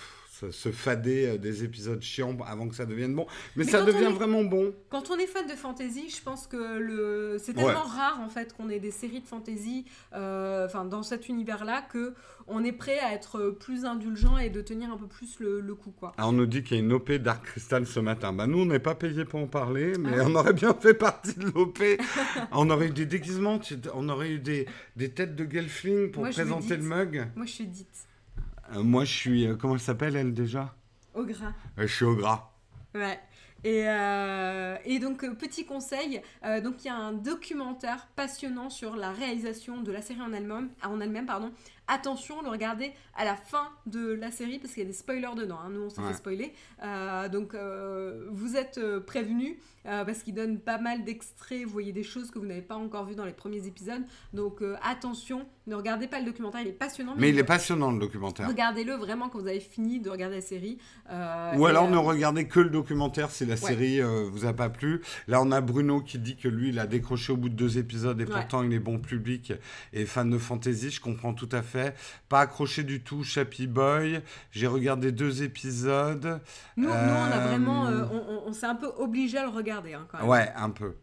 se fader euh, des épisodes chiants avant que ça devienne bon. Mais, ça devient vraiment bon. Quand on est fan de fantasy, je pense que le... c'est tellement rare en fait qu'on ait des séries de fantasy euh, dans cet univers-là que on est prêt à être plus indulgent et de tenir un peu plus le, coup. Quoi. Alors on nous dit qu'il y a une OP Dark Crystal ce matin. Bah, nous, on n'est pas payé pour en parler, mais ah on aurait bien fait partie de l'OP. on aurait eu des déguisements, on aurait eu des, des têtes de Gelfling pour présenter le mug. Moi, je suis dite. Euh, moi, je suis. Euh, comment elle s'appelle, elle, déjà? Au gras. Euh, je suis au gras. Ouais. Et, et, donc, petit conseil, donc il y a un documentaire passionnant sur la réalisation de la série en elle-même, en elle-même pardon, attention, le regarder à la fin de la série parce qu'il y a des spoilers dedans. Hein. Nous, on s'est fait spoiler. Euh, donc, euh, vous êtes euh, prévenus parce qu'il donne pas mal d'extraits. Vous voyez des choses que vous n'avez pas encore vues dans les premiers épisodes. Donc, attention, ne regardez pas le documentaire. Il est passionnant. Mais, il est passionnant, le documentaire. Regardez-le vraiment quand vous avez fini de regarder la série. Ou alors ne regardez que le documentaire si la série euh, vous a pas plu. Là, on a Bruno qui dit que lui, il a décroché au bout de deux épisodes et pourtant il est bon public et fan de fantasy. Je comprends tout à fait. Pas accroché du tout, Chappy Boy. J'ai regardé deux épisodes. Nous, nous on a vraiment, on, on, s'est un peu obligé à le regarder hein, quand même. Ouais, un peu.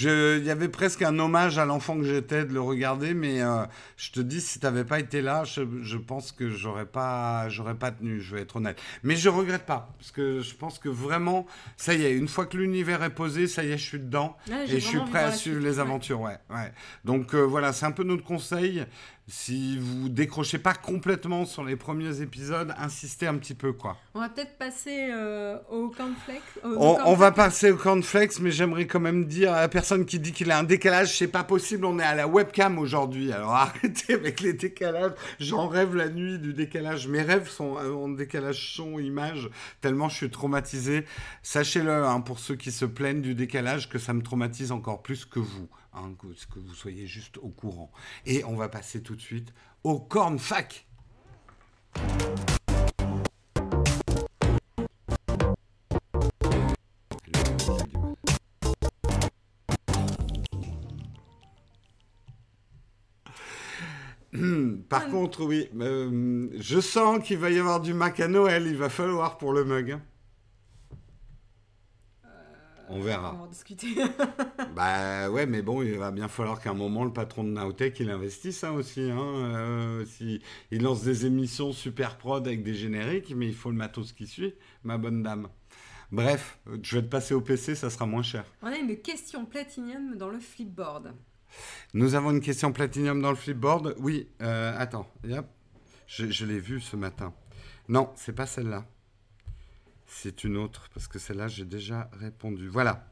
Il y avait presque un hommage à l'enfant que j'étais de le regarder, mais euh, je te dis, si tu n'avais pas été là, je, pense que j'aurais pas, j'aurais pas tenu, je vais être honnête. Mais je regrette pas, parce que je pense que vraiment, ça y est, une fois que l'univers est posé, ça y est, je suis dedans, et je suis prêt à suivre les aventures, ouais. ouais. Donc euh, voilà, c'est un peu notre conseil. Si vous décrochez pas complètement sur les premiers épisodes, insistez un petit peu, quoi. On va peut-être passer euh, au cornflakes. on, va passer au cornflakes, mais j'aimerais quand même dire à la personne qui dit qu'il a un décalage, c'est pas possible, on est à la webcam aujourd'hui. Alors arrêtez avec les décalages. J'en rêve la nuit du décalage. Mes rêves sont euh, en décalage son, image, tellement je suis traumatisé. Sachez-le, hein, pour ceux qui se plaignent du décalage, que ça me traumatise encore plus que vous. Hein, que, que, vous soyez juste au courant. Et on va passer tout de suite au corn fac. Par contre, oui, euh, je sens qu'il va y avoir du Mac à Noël. Il va falloir pour le mug. Hein. On verra. On va en discuter. bah ouais, mais bon, il va bien falloir qu'à un moment, le patron de Nowtech, il investisse ça aussi. Hein. Euh, si, il lance des émissions super prod avec des génériques, mais il faut le matos qui suit, ma bonne dame. Bref, je vais te passer au PC, ça sera moins cher. On a une question platinium dans le flipboard. Nous avons une question platinium dans le flipboard. Oui, euh, attends, je, je l'ai vue ce matin. Non, c'est pas celle-là. C'est une autre, parce que celle-là, j'ai déjà répondu. Voilà.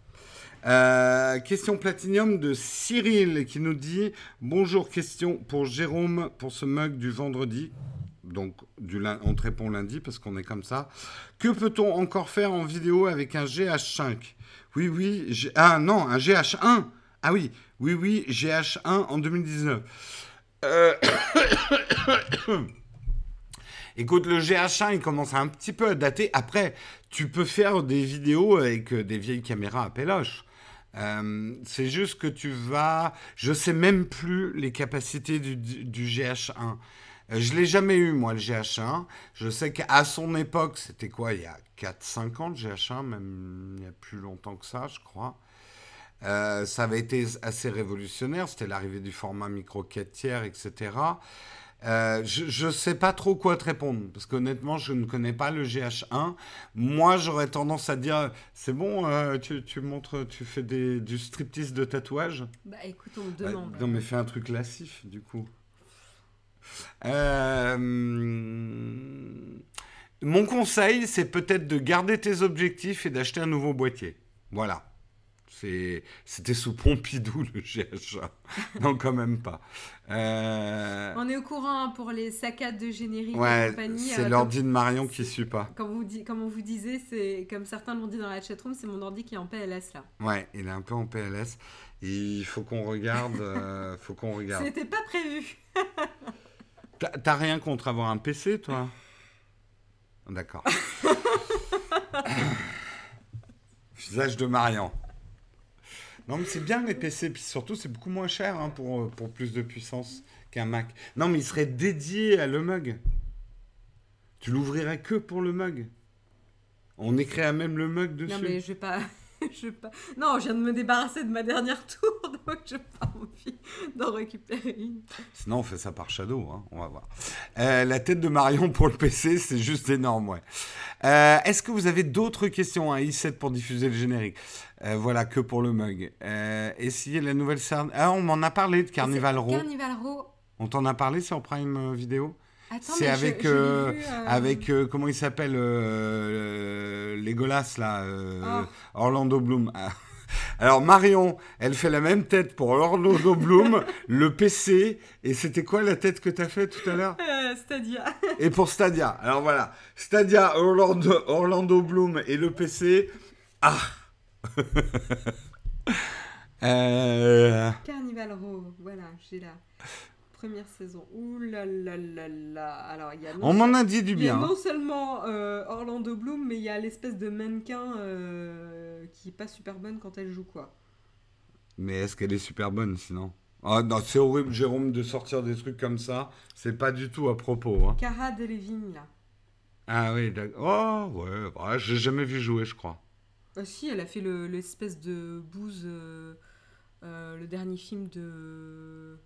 Euh, question platinium de Cyril qui nous dit Bonjour, question pour Jérôme pour ce mug du vendredi. Donc, du, on te répond lundi parce qu'on est comme ça. Que peut-on encore faire en vidéo avec un GH5 Oui, oui. Ah non, un GH1 Ah oui, oui, oui, GH1 en 2019. Euh... Écoute, le GH1, il commence un petit peu à dater. Après, tu peux faire des vidéos avec euh, des vieilles caméras à péloche. Euh, c'est juste que tu vas... Je sais même plus les capacités du, GH1. Euh, je l'ai jamais eu, moi, le GH1. Je sais qu'à son époque, c'était quoi, il y a 4-5 ans, le GH1, même il y a plus longtemps que ça, je crois. ça avait été assez révolutionnaire. C'était l'arrivée du format micro 4 tiers, etc. Euh, je ne sais pas trop quoi te répondre, parce qu'honnêtement, je ne connais pas le GH1. Moi, j'aurais tendance à dire, c'est bon, euh, tu, tu, montres, tu fais des, du striptease de tatouage Bah écoute, on me demande. non, mais fais un truc lassif, du coup. Euh, mon conseil, c'est peut-être de garder tes objectifs et d'acheter un nouveau boîtier. Voilà. C'était sous Pompidou le GH1. non, quand même pas. Euh, On est au courant hein, pour les saccades de générique et compagnie. C'est euh, l'ordi de Marion qui suit pas. Comme, vous dit, comme on vous disait, c'est comme certains l'ont dit dans la chatroom, c'est mon ordi qui est en PLS là. Ouais, il est un peu en PLS. il faut qu'on regarde. euh, faut qu'on regarde. C'était pas prévu. T'as rien contre avoir un PC, toi? D'accord. Visage de Marion. Non, mais c'est bien les PC, puis surtout c'est beaucoup moins cher hein, pour, euh, pour plus de puissance qu'un Mac. Non, mais il serait dédié à le mug. Tu l'ouvrirais que pour le mug. On écrirait même le mug dessus. Non, mais je vais pas. je pas... Non, je viens de me débarrasser de ma dernière tour, donc je n'ai pas envie d'en récupérer une. Sinon, on fait ça par Shadow, hein, on va voir. Euh, la tête de Marion pour le PC, c'est juste énorme, ouais. Euh, est-ce que vous avez d'autres questions à i7 pour diffuser le générique? Euh, Voilà, que pour le mug. essayez la nouvelle... Ah, on m'en a parlé de Carnival Row. Carnival Row. On t'en a parlé sur Prime Vidéo? C'est avec, euh, avec euh, comment il s'appelle euh, Legolas là, oh. Orlando Bloom. Ah. Alors Marion, elle fait la même tête pour Orlando Bloom, le PC, et c'était quoi la tête que tu as fait tout à l'heure? Stadia. et pour Stadia. Alors voilà, Stadia, Orlando, Orlando Bloom et le PC. Ah Carnival Row, voilà, j'ai là. première saison. Ouh là là là là. Alors, il y a On m'en a dit du il y a bien. non seulement euh, Orlando Bloom, mais il y a l'espèce de mannequin euh, qui est pas super bonne quand elle joue, quoi. Mais est-ce qu'elle est super bonne sinon? Ah non, c'est horrible, Jérôme, de sortir des trucs comme ça. C'est pas du tout à propos. Hein. Cara Delevingne, là. Ah oui, d'accord. Oh, ouais, ouais, j'ai jamais vu jouer, je crois. Ah si, elle a fait le- l'espèce de bouse, euh, euh, le dernier film de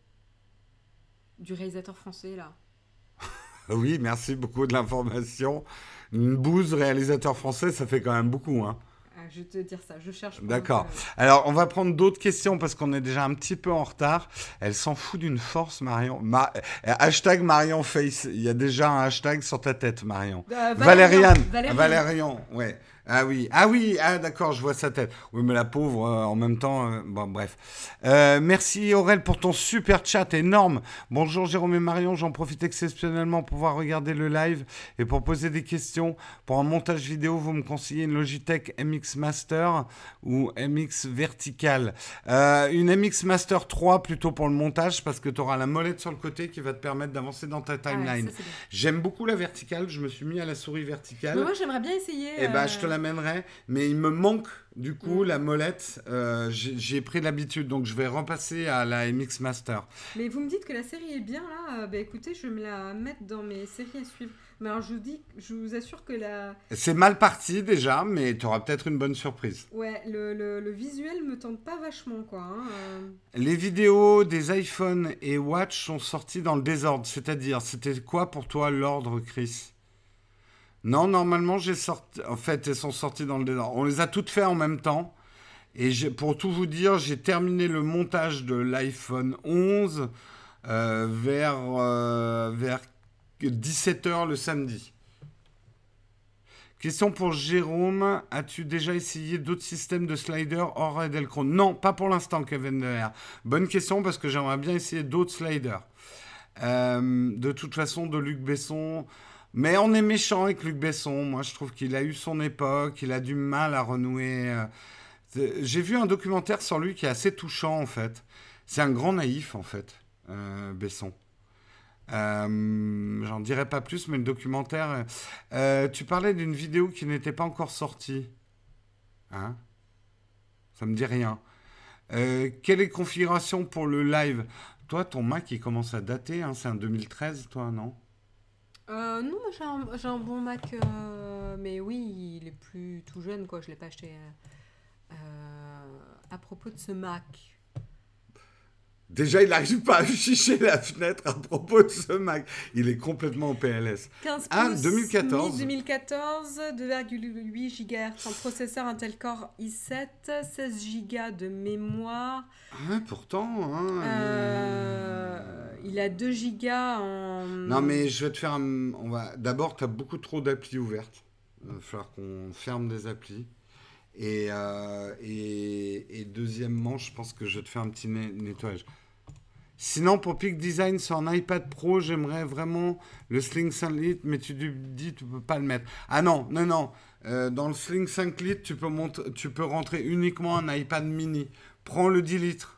du réalisateur français là. Oui, merci beaucoup de l'information. Une bouse réalisateur français, ça fait quand même beaucoup. Hein. Ah, je vais te dire ça, je cherche. pendant D'accord. que- Alors, on va prendre d'autres questions parce qu'on est déjà un petit peu en retard. Elle s'en fout d'une force, Marion. Ma- euh, Hashtag Marion Face. Il y a déjà un hashtag sur ta tête, Marion. Euh, Valériane. Valérian. Valérian, ouais. Ah oui, ah oui, ah d'accord, je vois sa tête. Oui, mais la pauvre, euh, en même temps, euh, bon, bref. Euh, merci Aurel pour ton super chat énorme. Bonjour Jérôme et Marion, j'en profite exceptionnellement pour pouvoir regarder le live et pour poser des questions. Pour un montage vidéo, vous me conseillez une Logitech MX Master ou MX Vertical. Une MX Master 3 plutôt pour le montage parce que tu auras la molette sur le côté qui va te permettre d'avancer dans ta Ah, timeline. J'aime beaucoup la verticale, je me suis mis à la souris verticale. Mais moi j'aimerais bien essayer. Eh ben, euh, je te l'amènerai, mais il me manque du coup Mm. la molette. Euh, j'ai pris l'habitude, donc je vais repasser à la MX Master. Mais vous me dites que la série est bien là. euh, bah écoutez, je vais me la mettre dans mes séries à suivre. Mais alors je vous dis, je vous assure que la, C'est mal parti déjà, mais tu auras peut-être une bonne surprise. ouais, le, le, le visuel me tente pas vachement quoi. hein, euh. Les vidéos des iPhone et Watch sont sorties dans le désordre, c'est-à-dire, c'était quoi pour toi l'ordre, Chris? Non, normalement, j'ai sorti. En fait, elles sont sorties dans le désordre. On les a toutes faites en même temps. Et pour tout vous dire, j'ai terminé le montage de l'iPhone 11 euh, vers, euh, vers 17h le samedi. Question pour Jérôme. As-tu déjà essayé d'autres systèmes de slider hors Edelcron Non, pas pour l'instant, Kevin. Bonne question parce que j'aimerais bien essayer d'autres sliders. Euh, de toute façon, de Luc Besson. Mais on est méchant avec Luc Besson. Moi, je trouve qu'il a eu son époque. Il a du mal à renouer. euh, J'ai vu un documentaire sur lui qui est assez touchant, en fait. C'est un grand naïf, en fait, euh, Besson. Euh, J'en dirai pas plus, mais le documentaire. tu parlais d'une vidéo qui n'était pas encore sortie. Hein? Ça me dit rien. Quelle est configuration pour le live? Toi, ton Mac, il commence à dater. Hein, C'est un 2013, toi, non? Euh, non, j'ai un, j'ai un bon Mac, euh, mais oui, il est plus tout jeune quoi. Je l'ai pas acheté. euh, euh, à propos de ce Mac. Déjà, il n'arrive pas à afficher la fenêtre à propos de ce Mac. Il est complètement au PLS. 15 Ah, pouces, 2014. Mi 2014, 2,8 GHz en processeur Intel Core i7, 16 Go de mémoire. Ah, pourtant. Hein, Euh, il a 2 Go en. Non, mais je vais te faire un... On va... D'abord, tu as beaucoup trop d'applis ouvertes. Il va falloir qu'on ferme des applis. Et, euh, et, et deuxièmement, je pense que je vais te faire un petit net- nettoyage. Sinon, pour Peak Design sur un iPad Pro, j'aimerais vraiment le Sling 5 litres, mais tu dis tu peux pas le mettre. Ah non, non, non. Euh, dans le Sling 5 litres, tu peux, tu peux rentrer uniquement un iPad mini. Prends le 10 litres.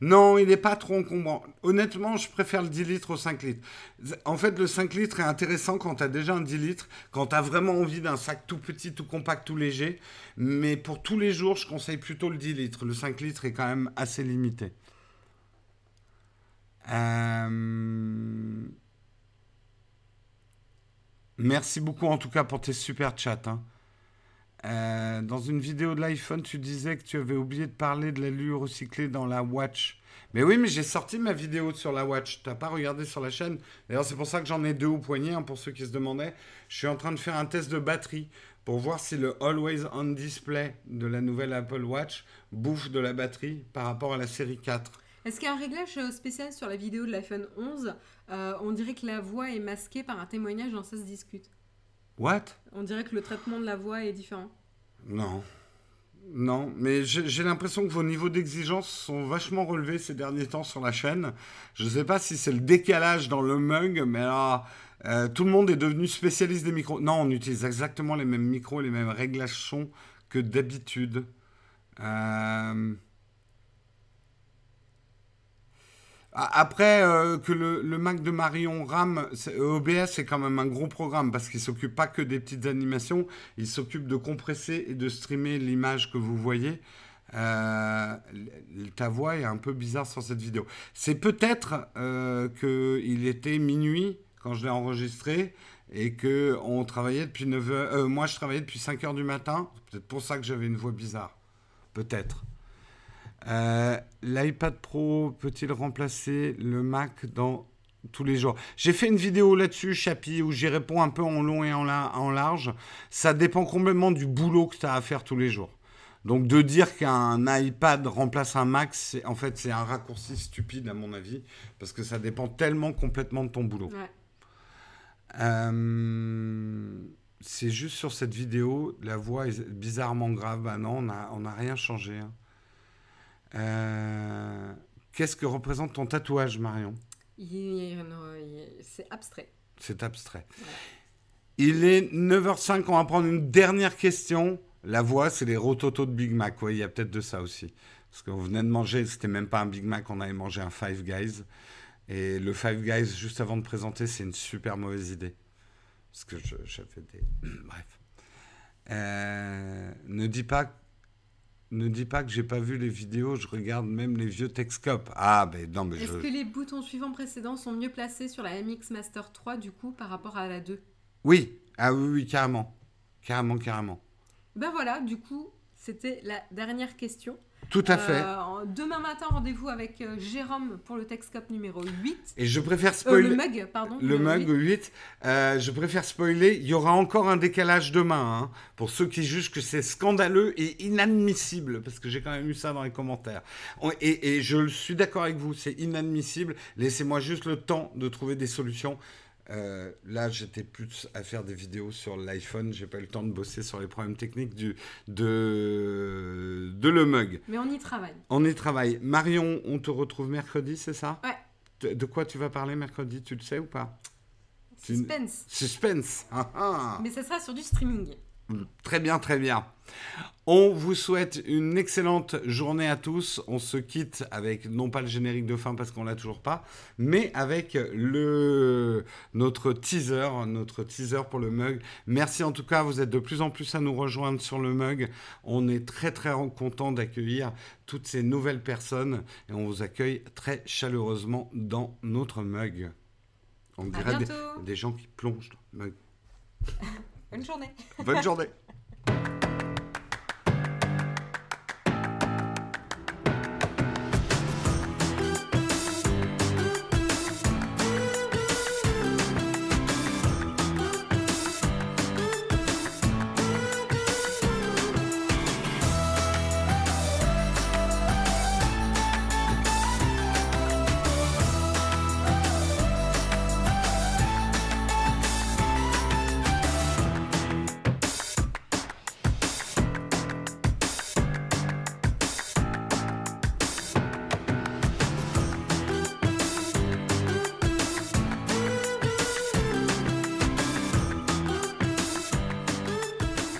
Non, il n'est pas trop encombrant. Honnêtement, je préfère le 10 litres au 5 litres. En fait, le 5 litres est intéressant quand tu as déjà un 10 litres, quand tu as vraiment envie d'un sac tout petit, tout compact, tout léger. Mais pour tous les jours, je conseille plutôt le 10 litres. Le 5 litres est quand même assez limité. Euh, Merci beaucoup en tout cas pour tes super chats. hein. Euh, dans une vidéo de l'iPhone, tu disais que tu avais oublié de parler de l'allure recyclée dans la Watch. Mais oui, mais j'ai sorti ma vidéo sur la Watch. T'as pas regardé sur la chaîne D'ailleurs, c'est pour ça que j'en ai deux au poignet, hein, pour ceux qui se demandaient. Je suis en train de faire un test de batterie pour voir si le Always On Display de la nouvelle Apple Watch bouffe de la batterie par rapport à la série 4. Est-ce qu'il y a un réglage euh, spécial sur la vidéo de l'iPhone 11 Euh, On dirait que la voix est masquée par un témoignage dans Ça se discute. What? On dirait que le traitement de la voix est différent. Non. Non, mais j'ai j'ai l'impression que vos niveaux d'exigence sont vachement relevés ces derniers temps sur la chaîne. Je ne sais pas si c'est le décalage dans le mug, mais là, euh, tout le monde est devenu spécialiste des micros. Non, on utilise exactement les mêmes micros, les mêmes réglages son que d'habitude. Euh, Après, euh, que le, Mac de Marion RAM, OBS, c'est quand même un gros programme parce qu'il s'occupe pas que des petites animations, il s'occupe de compresser et de streamer l'image que vous voyez. Euh, ta voix est un peu bizarre sur cette vidéo. C'est peut-être euh, qu'il était minuit quand je l'ai enregistré et que on travaillait depuis 9 heures. Euh, moi, je travaillais depuis 5 heures du matin. C'est peut-être pour ça que j'avais une voix bizarre. Peut-être. Euh, L'iPad Pro peut-il remplacer le Mac dans tous les jours? J'ai fait une vidéo là-dessus, Chapi, où j'y réponds un peu en long et en, en large. Ça dépend complètement du boulot que tu as à faire tous les jours. Donc de dire qu'un iPad remplace un Mac, en fait c'est un raccourci stupide à mon avis, parce que ça dépend tellement complètement de ton boulot. Euh, c'est juste sur cette vidéo, la voix est bizarrement grave. Bah non, on n'a rien changé. Hein. Euh, qu'est-ce que représente ton tatouage, Marion? C'est abstrait. C'est abstrait. Il est 9h05, on va prendre une dernière question. La voix, c'est les rototos de Big Mac. Oui, il y a peut-être de ça aussi. Parce qu'on venait de manger, c'était même pas un Big Mac, on avait mangé un Five Guys. Et le Five Guys, juste avant de présenter, c'est une super mauvaise idée. Parce que j'avais des. Bref. Euh, ne dis pas. Ne dis pas que j'ai pas vu les vidéos, je regarde même les vieux Texcop. Ah, ben non, mais Est-ce que les boutons suivants précédents sont mieux placés sur la MX Master 3 du coup par rapport à la 2 Oui, ah oui, oui, carrément. Carrément, carrément. Ben voilà, du coup, c'était la dernière question. Tout à fait. Euh, demain matin, rendez-vous avec euh, Jérôme pour le Texcop numéro 8. Et je préfère spoiler. Euh, le mug, pardon. Le mug 8. je préfère spoiler. Il y aura encore un décalage demain. Hein, pour ceux qui jugent que c'est scandaleux et inadmissible. Parce que j'ai quand même eu ça dans les commentaires. Et, et je suis d'accord avec vous. C'est inadmissible. Laissez-moi juste le temps de trouver des solutions. Euh, là, j'étais plus à faire des vidéos sur l'iPhone. J'ai pas eu le temps de bosser sur les problèmes techniques du, de, de le mug. Mais on y travaille. On y travaille. Marion, on te retrouve mercredi, c'est ça? Ouais. De, quoi tu vas parler mercredi? Tu le sais ou pas? Suspense. Suspense. Ah, ah. Mais ça sera sur du streaming. Très bien, très bien. On vous souhaite une excellente journée à tous. On se quitte avec non pas le générique de fin parce qu'on l'a toujours pas, mais avec le notre teaser, notre teaser pour le mug. Merci en tout cas, vous êtes de plus en plus à nous rejoindre sur le mug. On est très très content d'accueillir toutes ces nouvelles personnes et on vous accueille très chaleureusement dans notre mug. On dirait des, gens qui plongent dans le mug. Bonne journée. Bonne journée.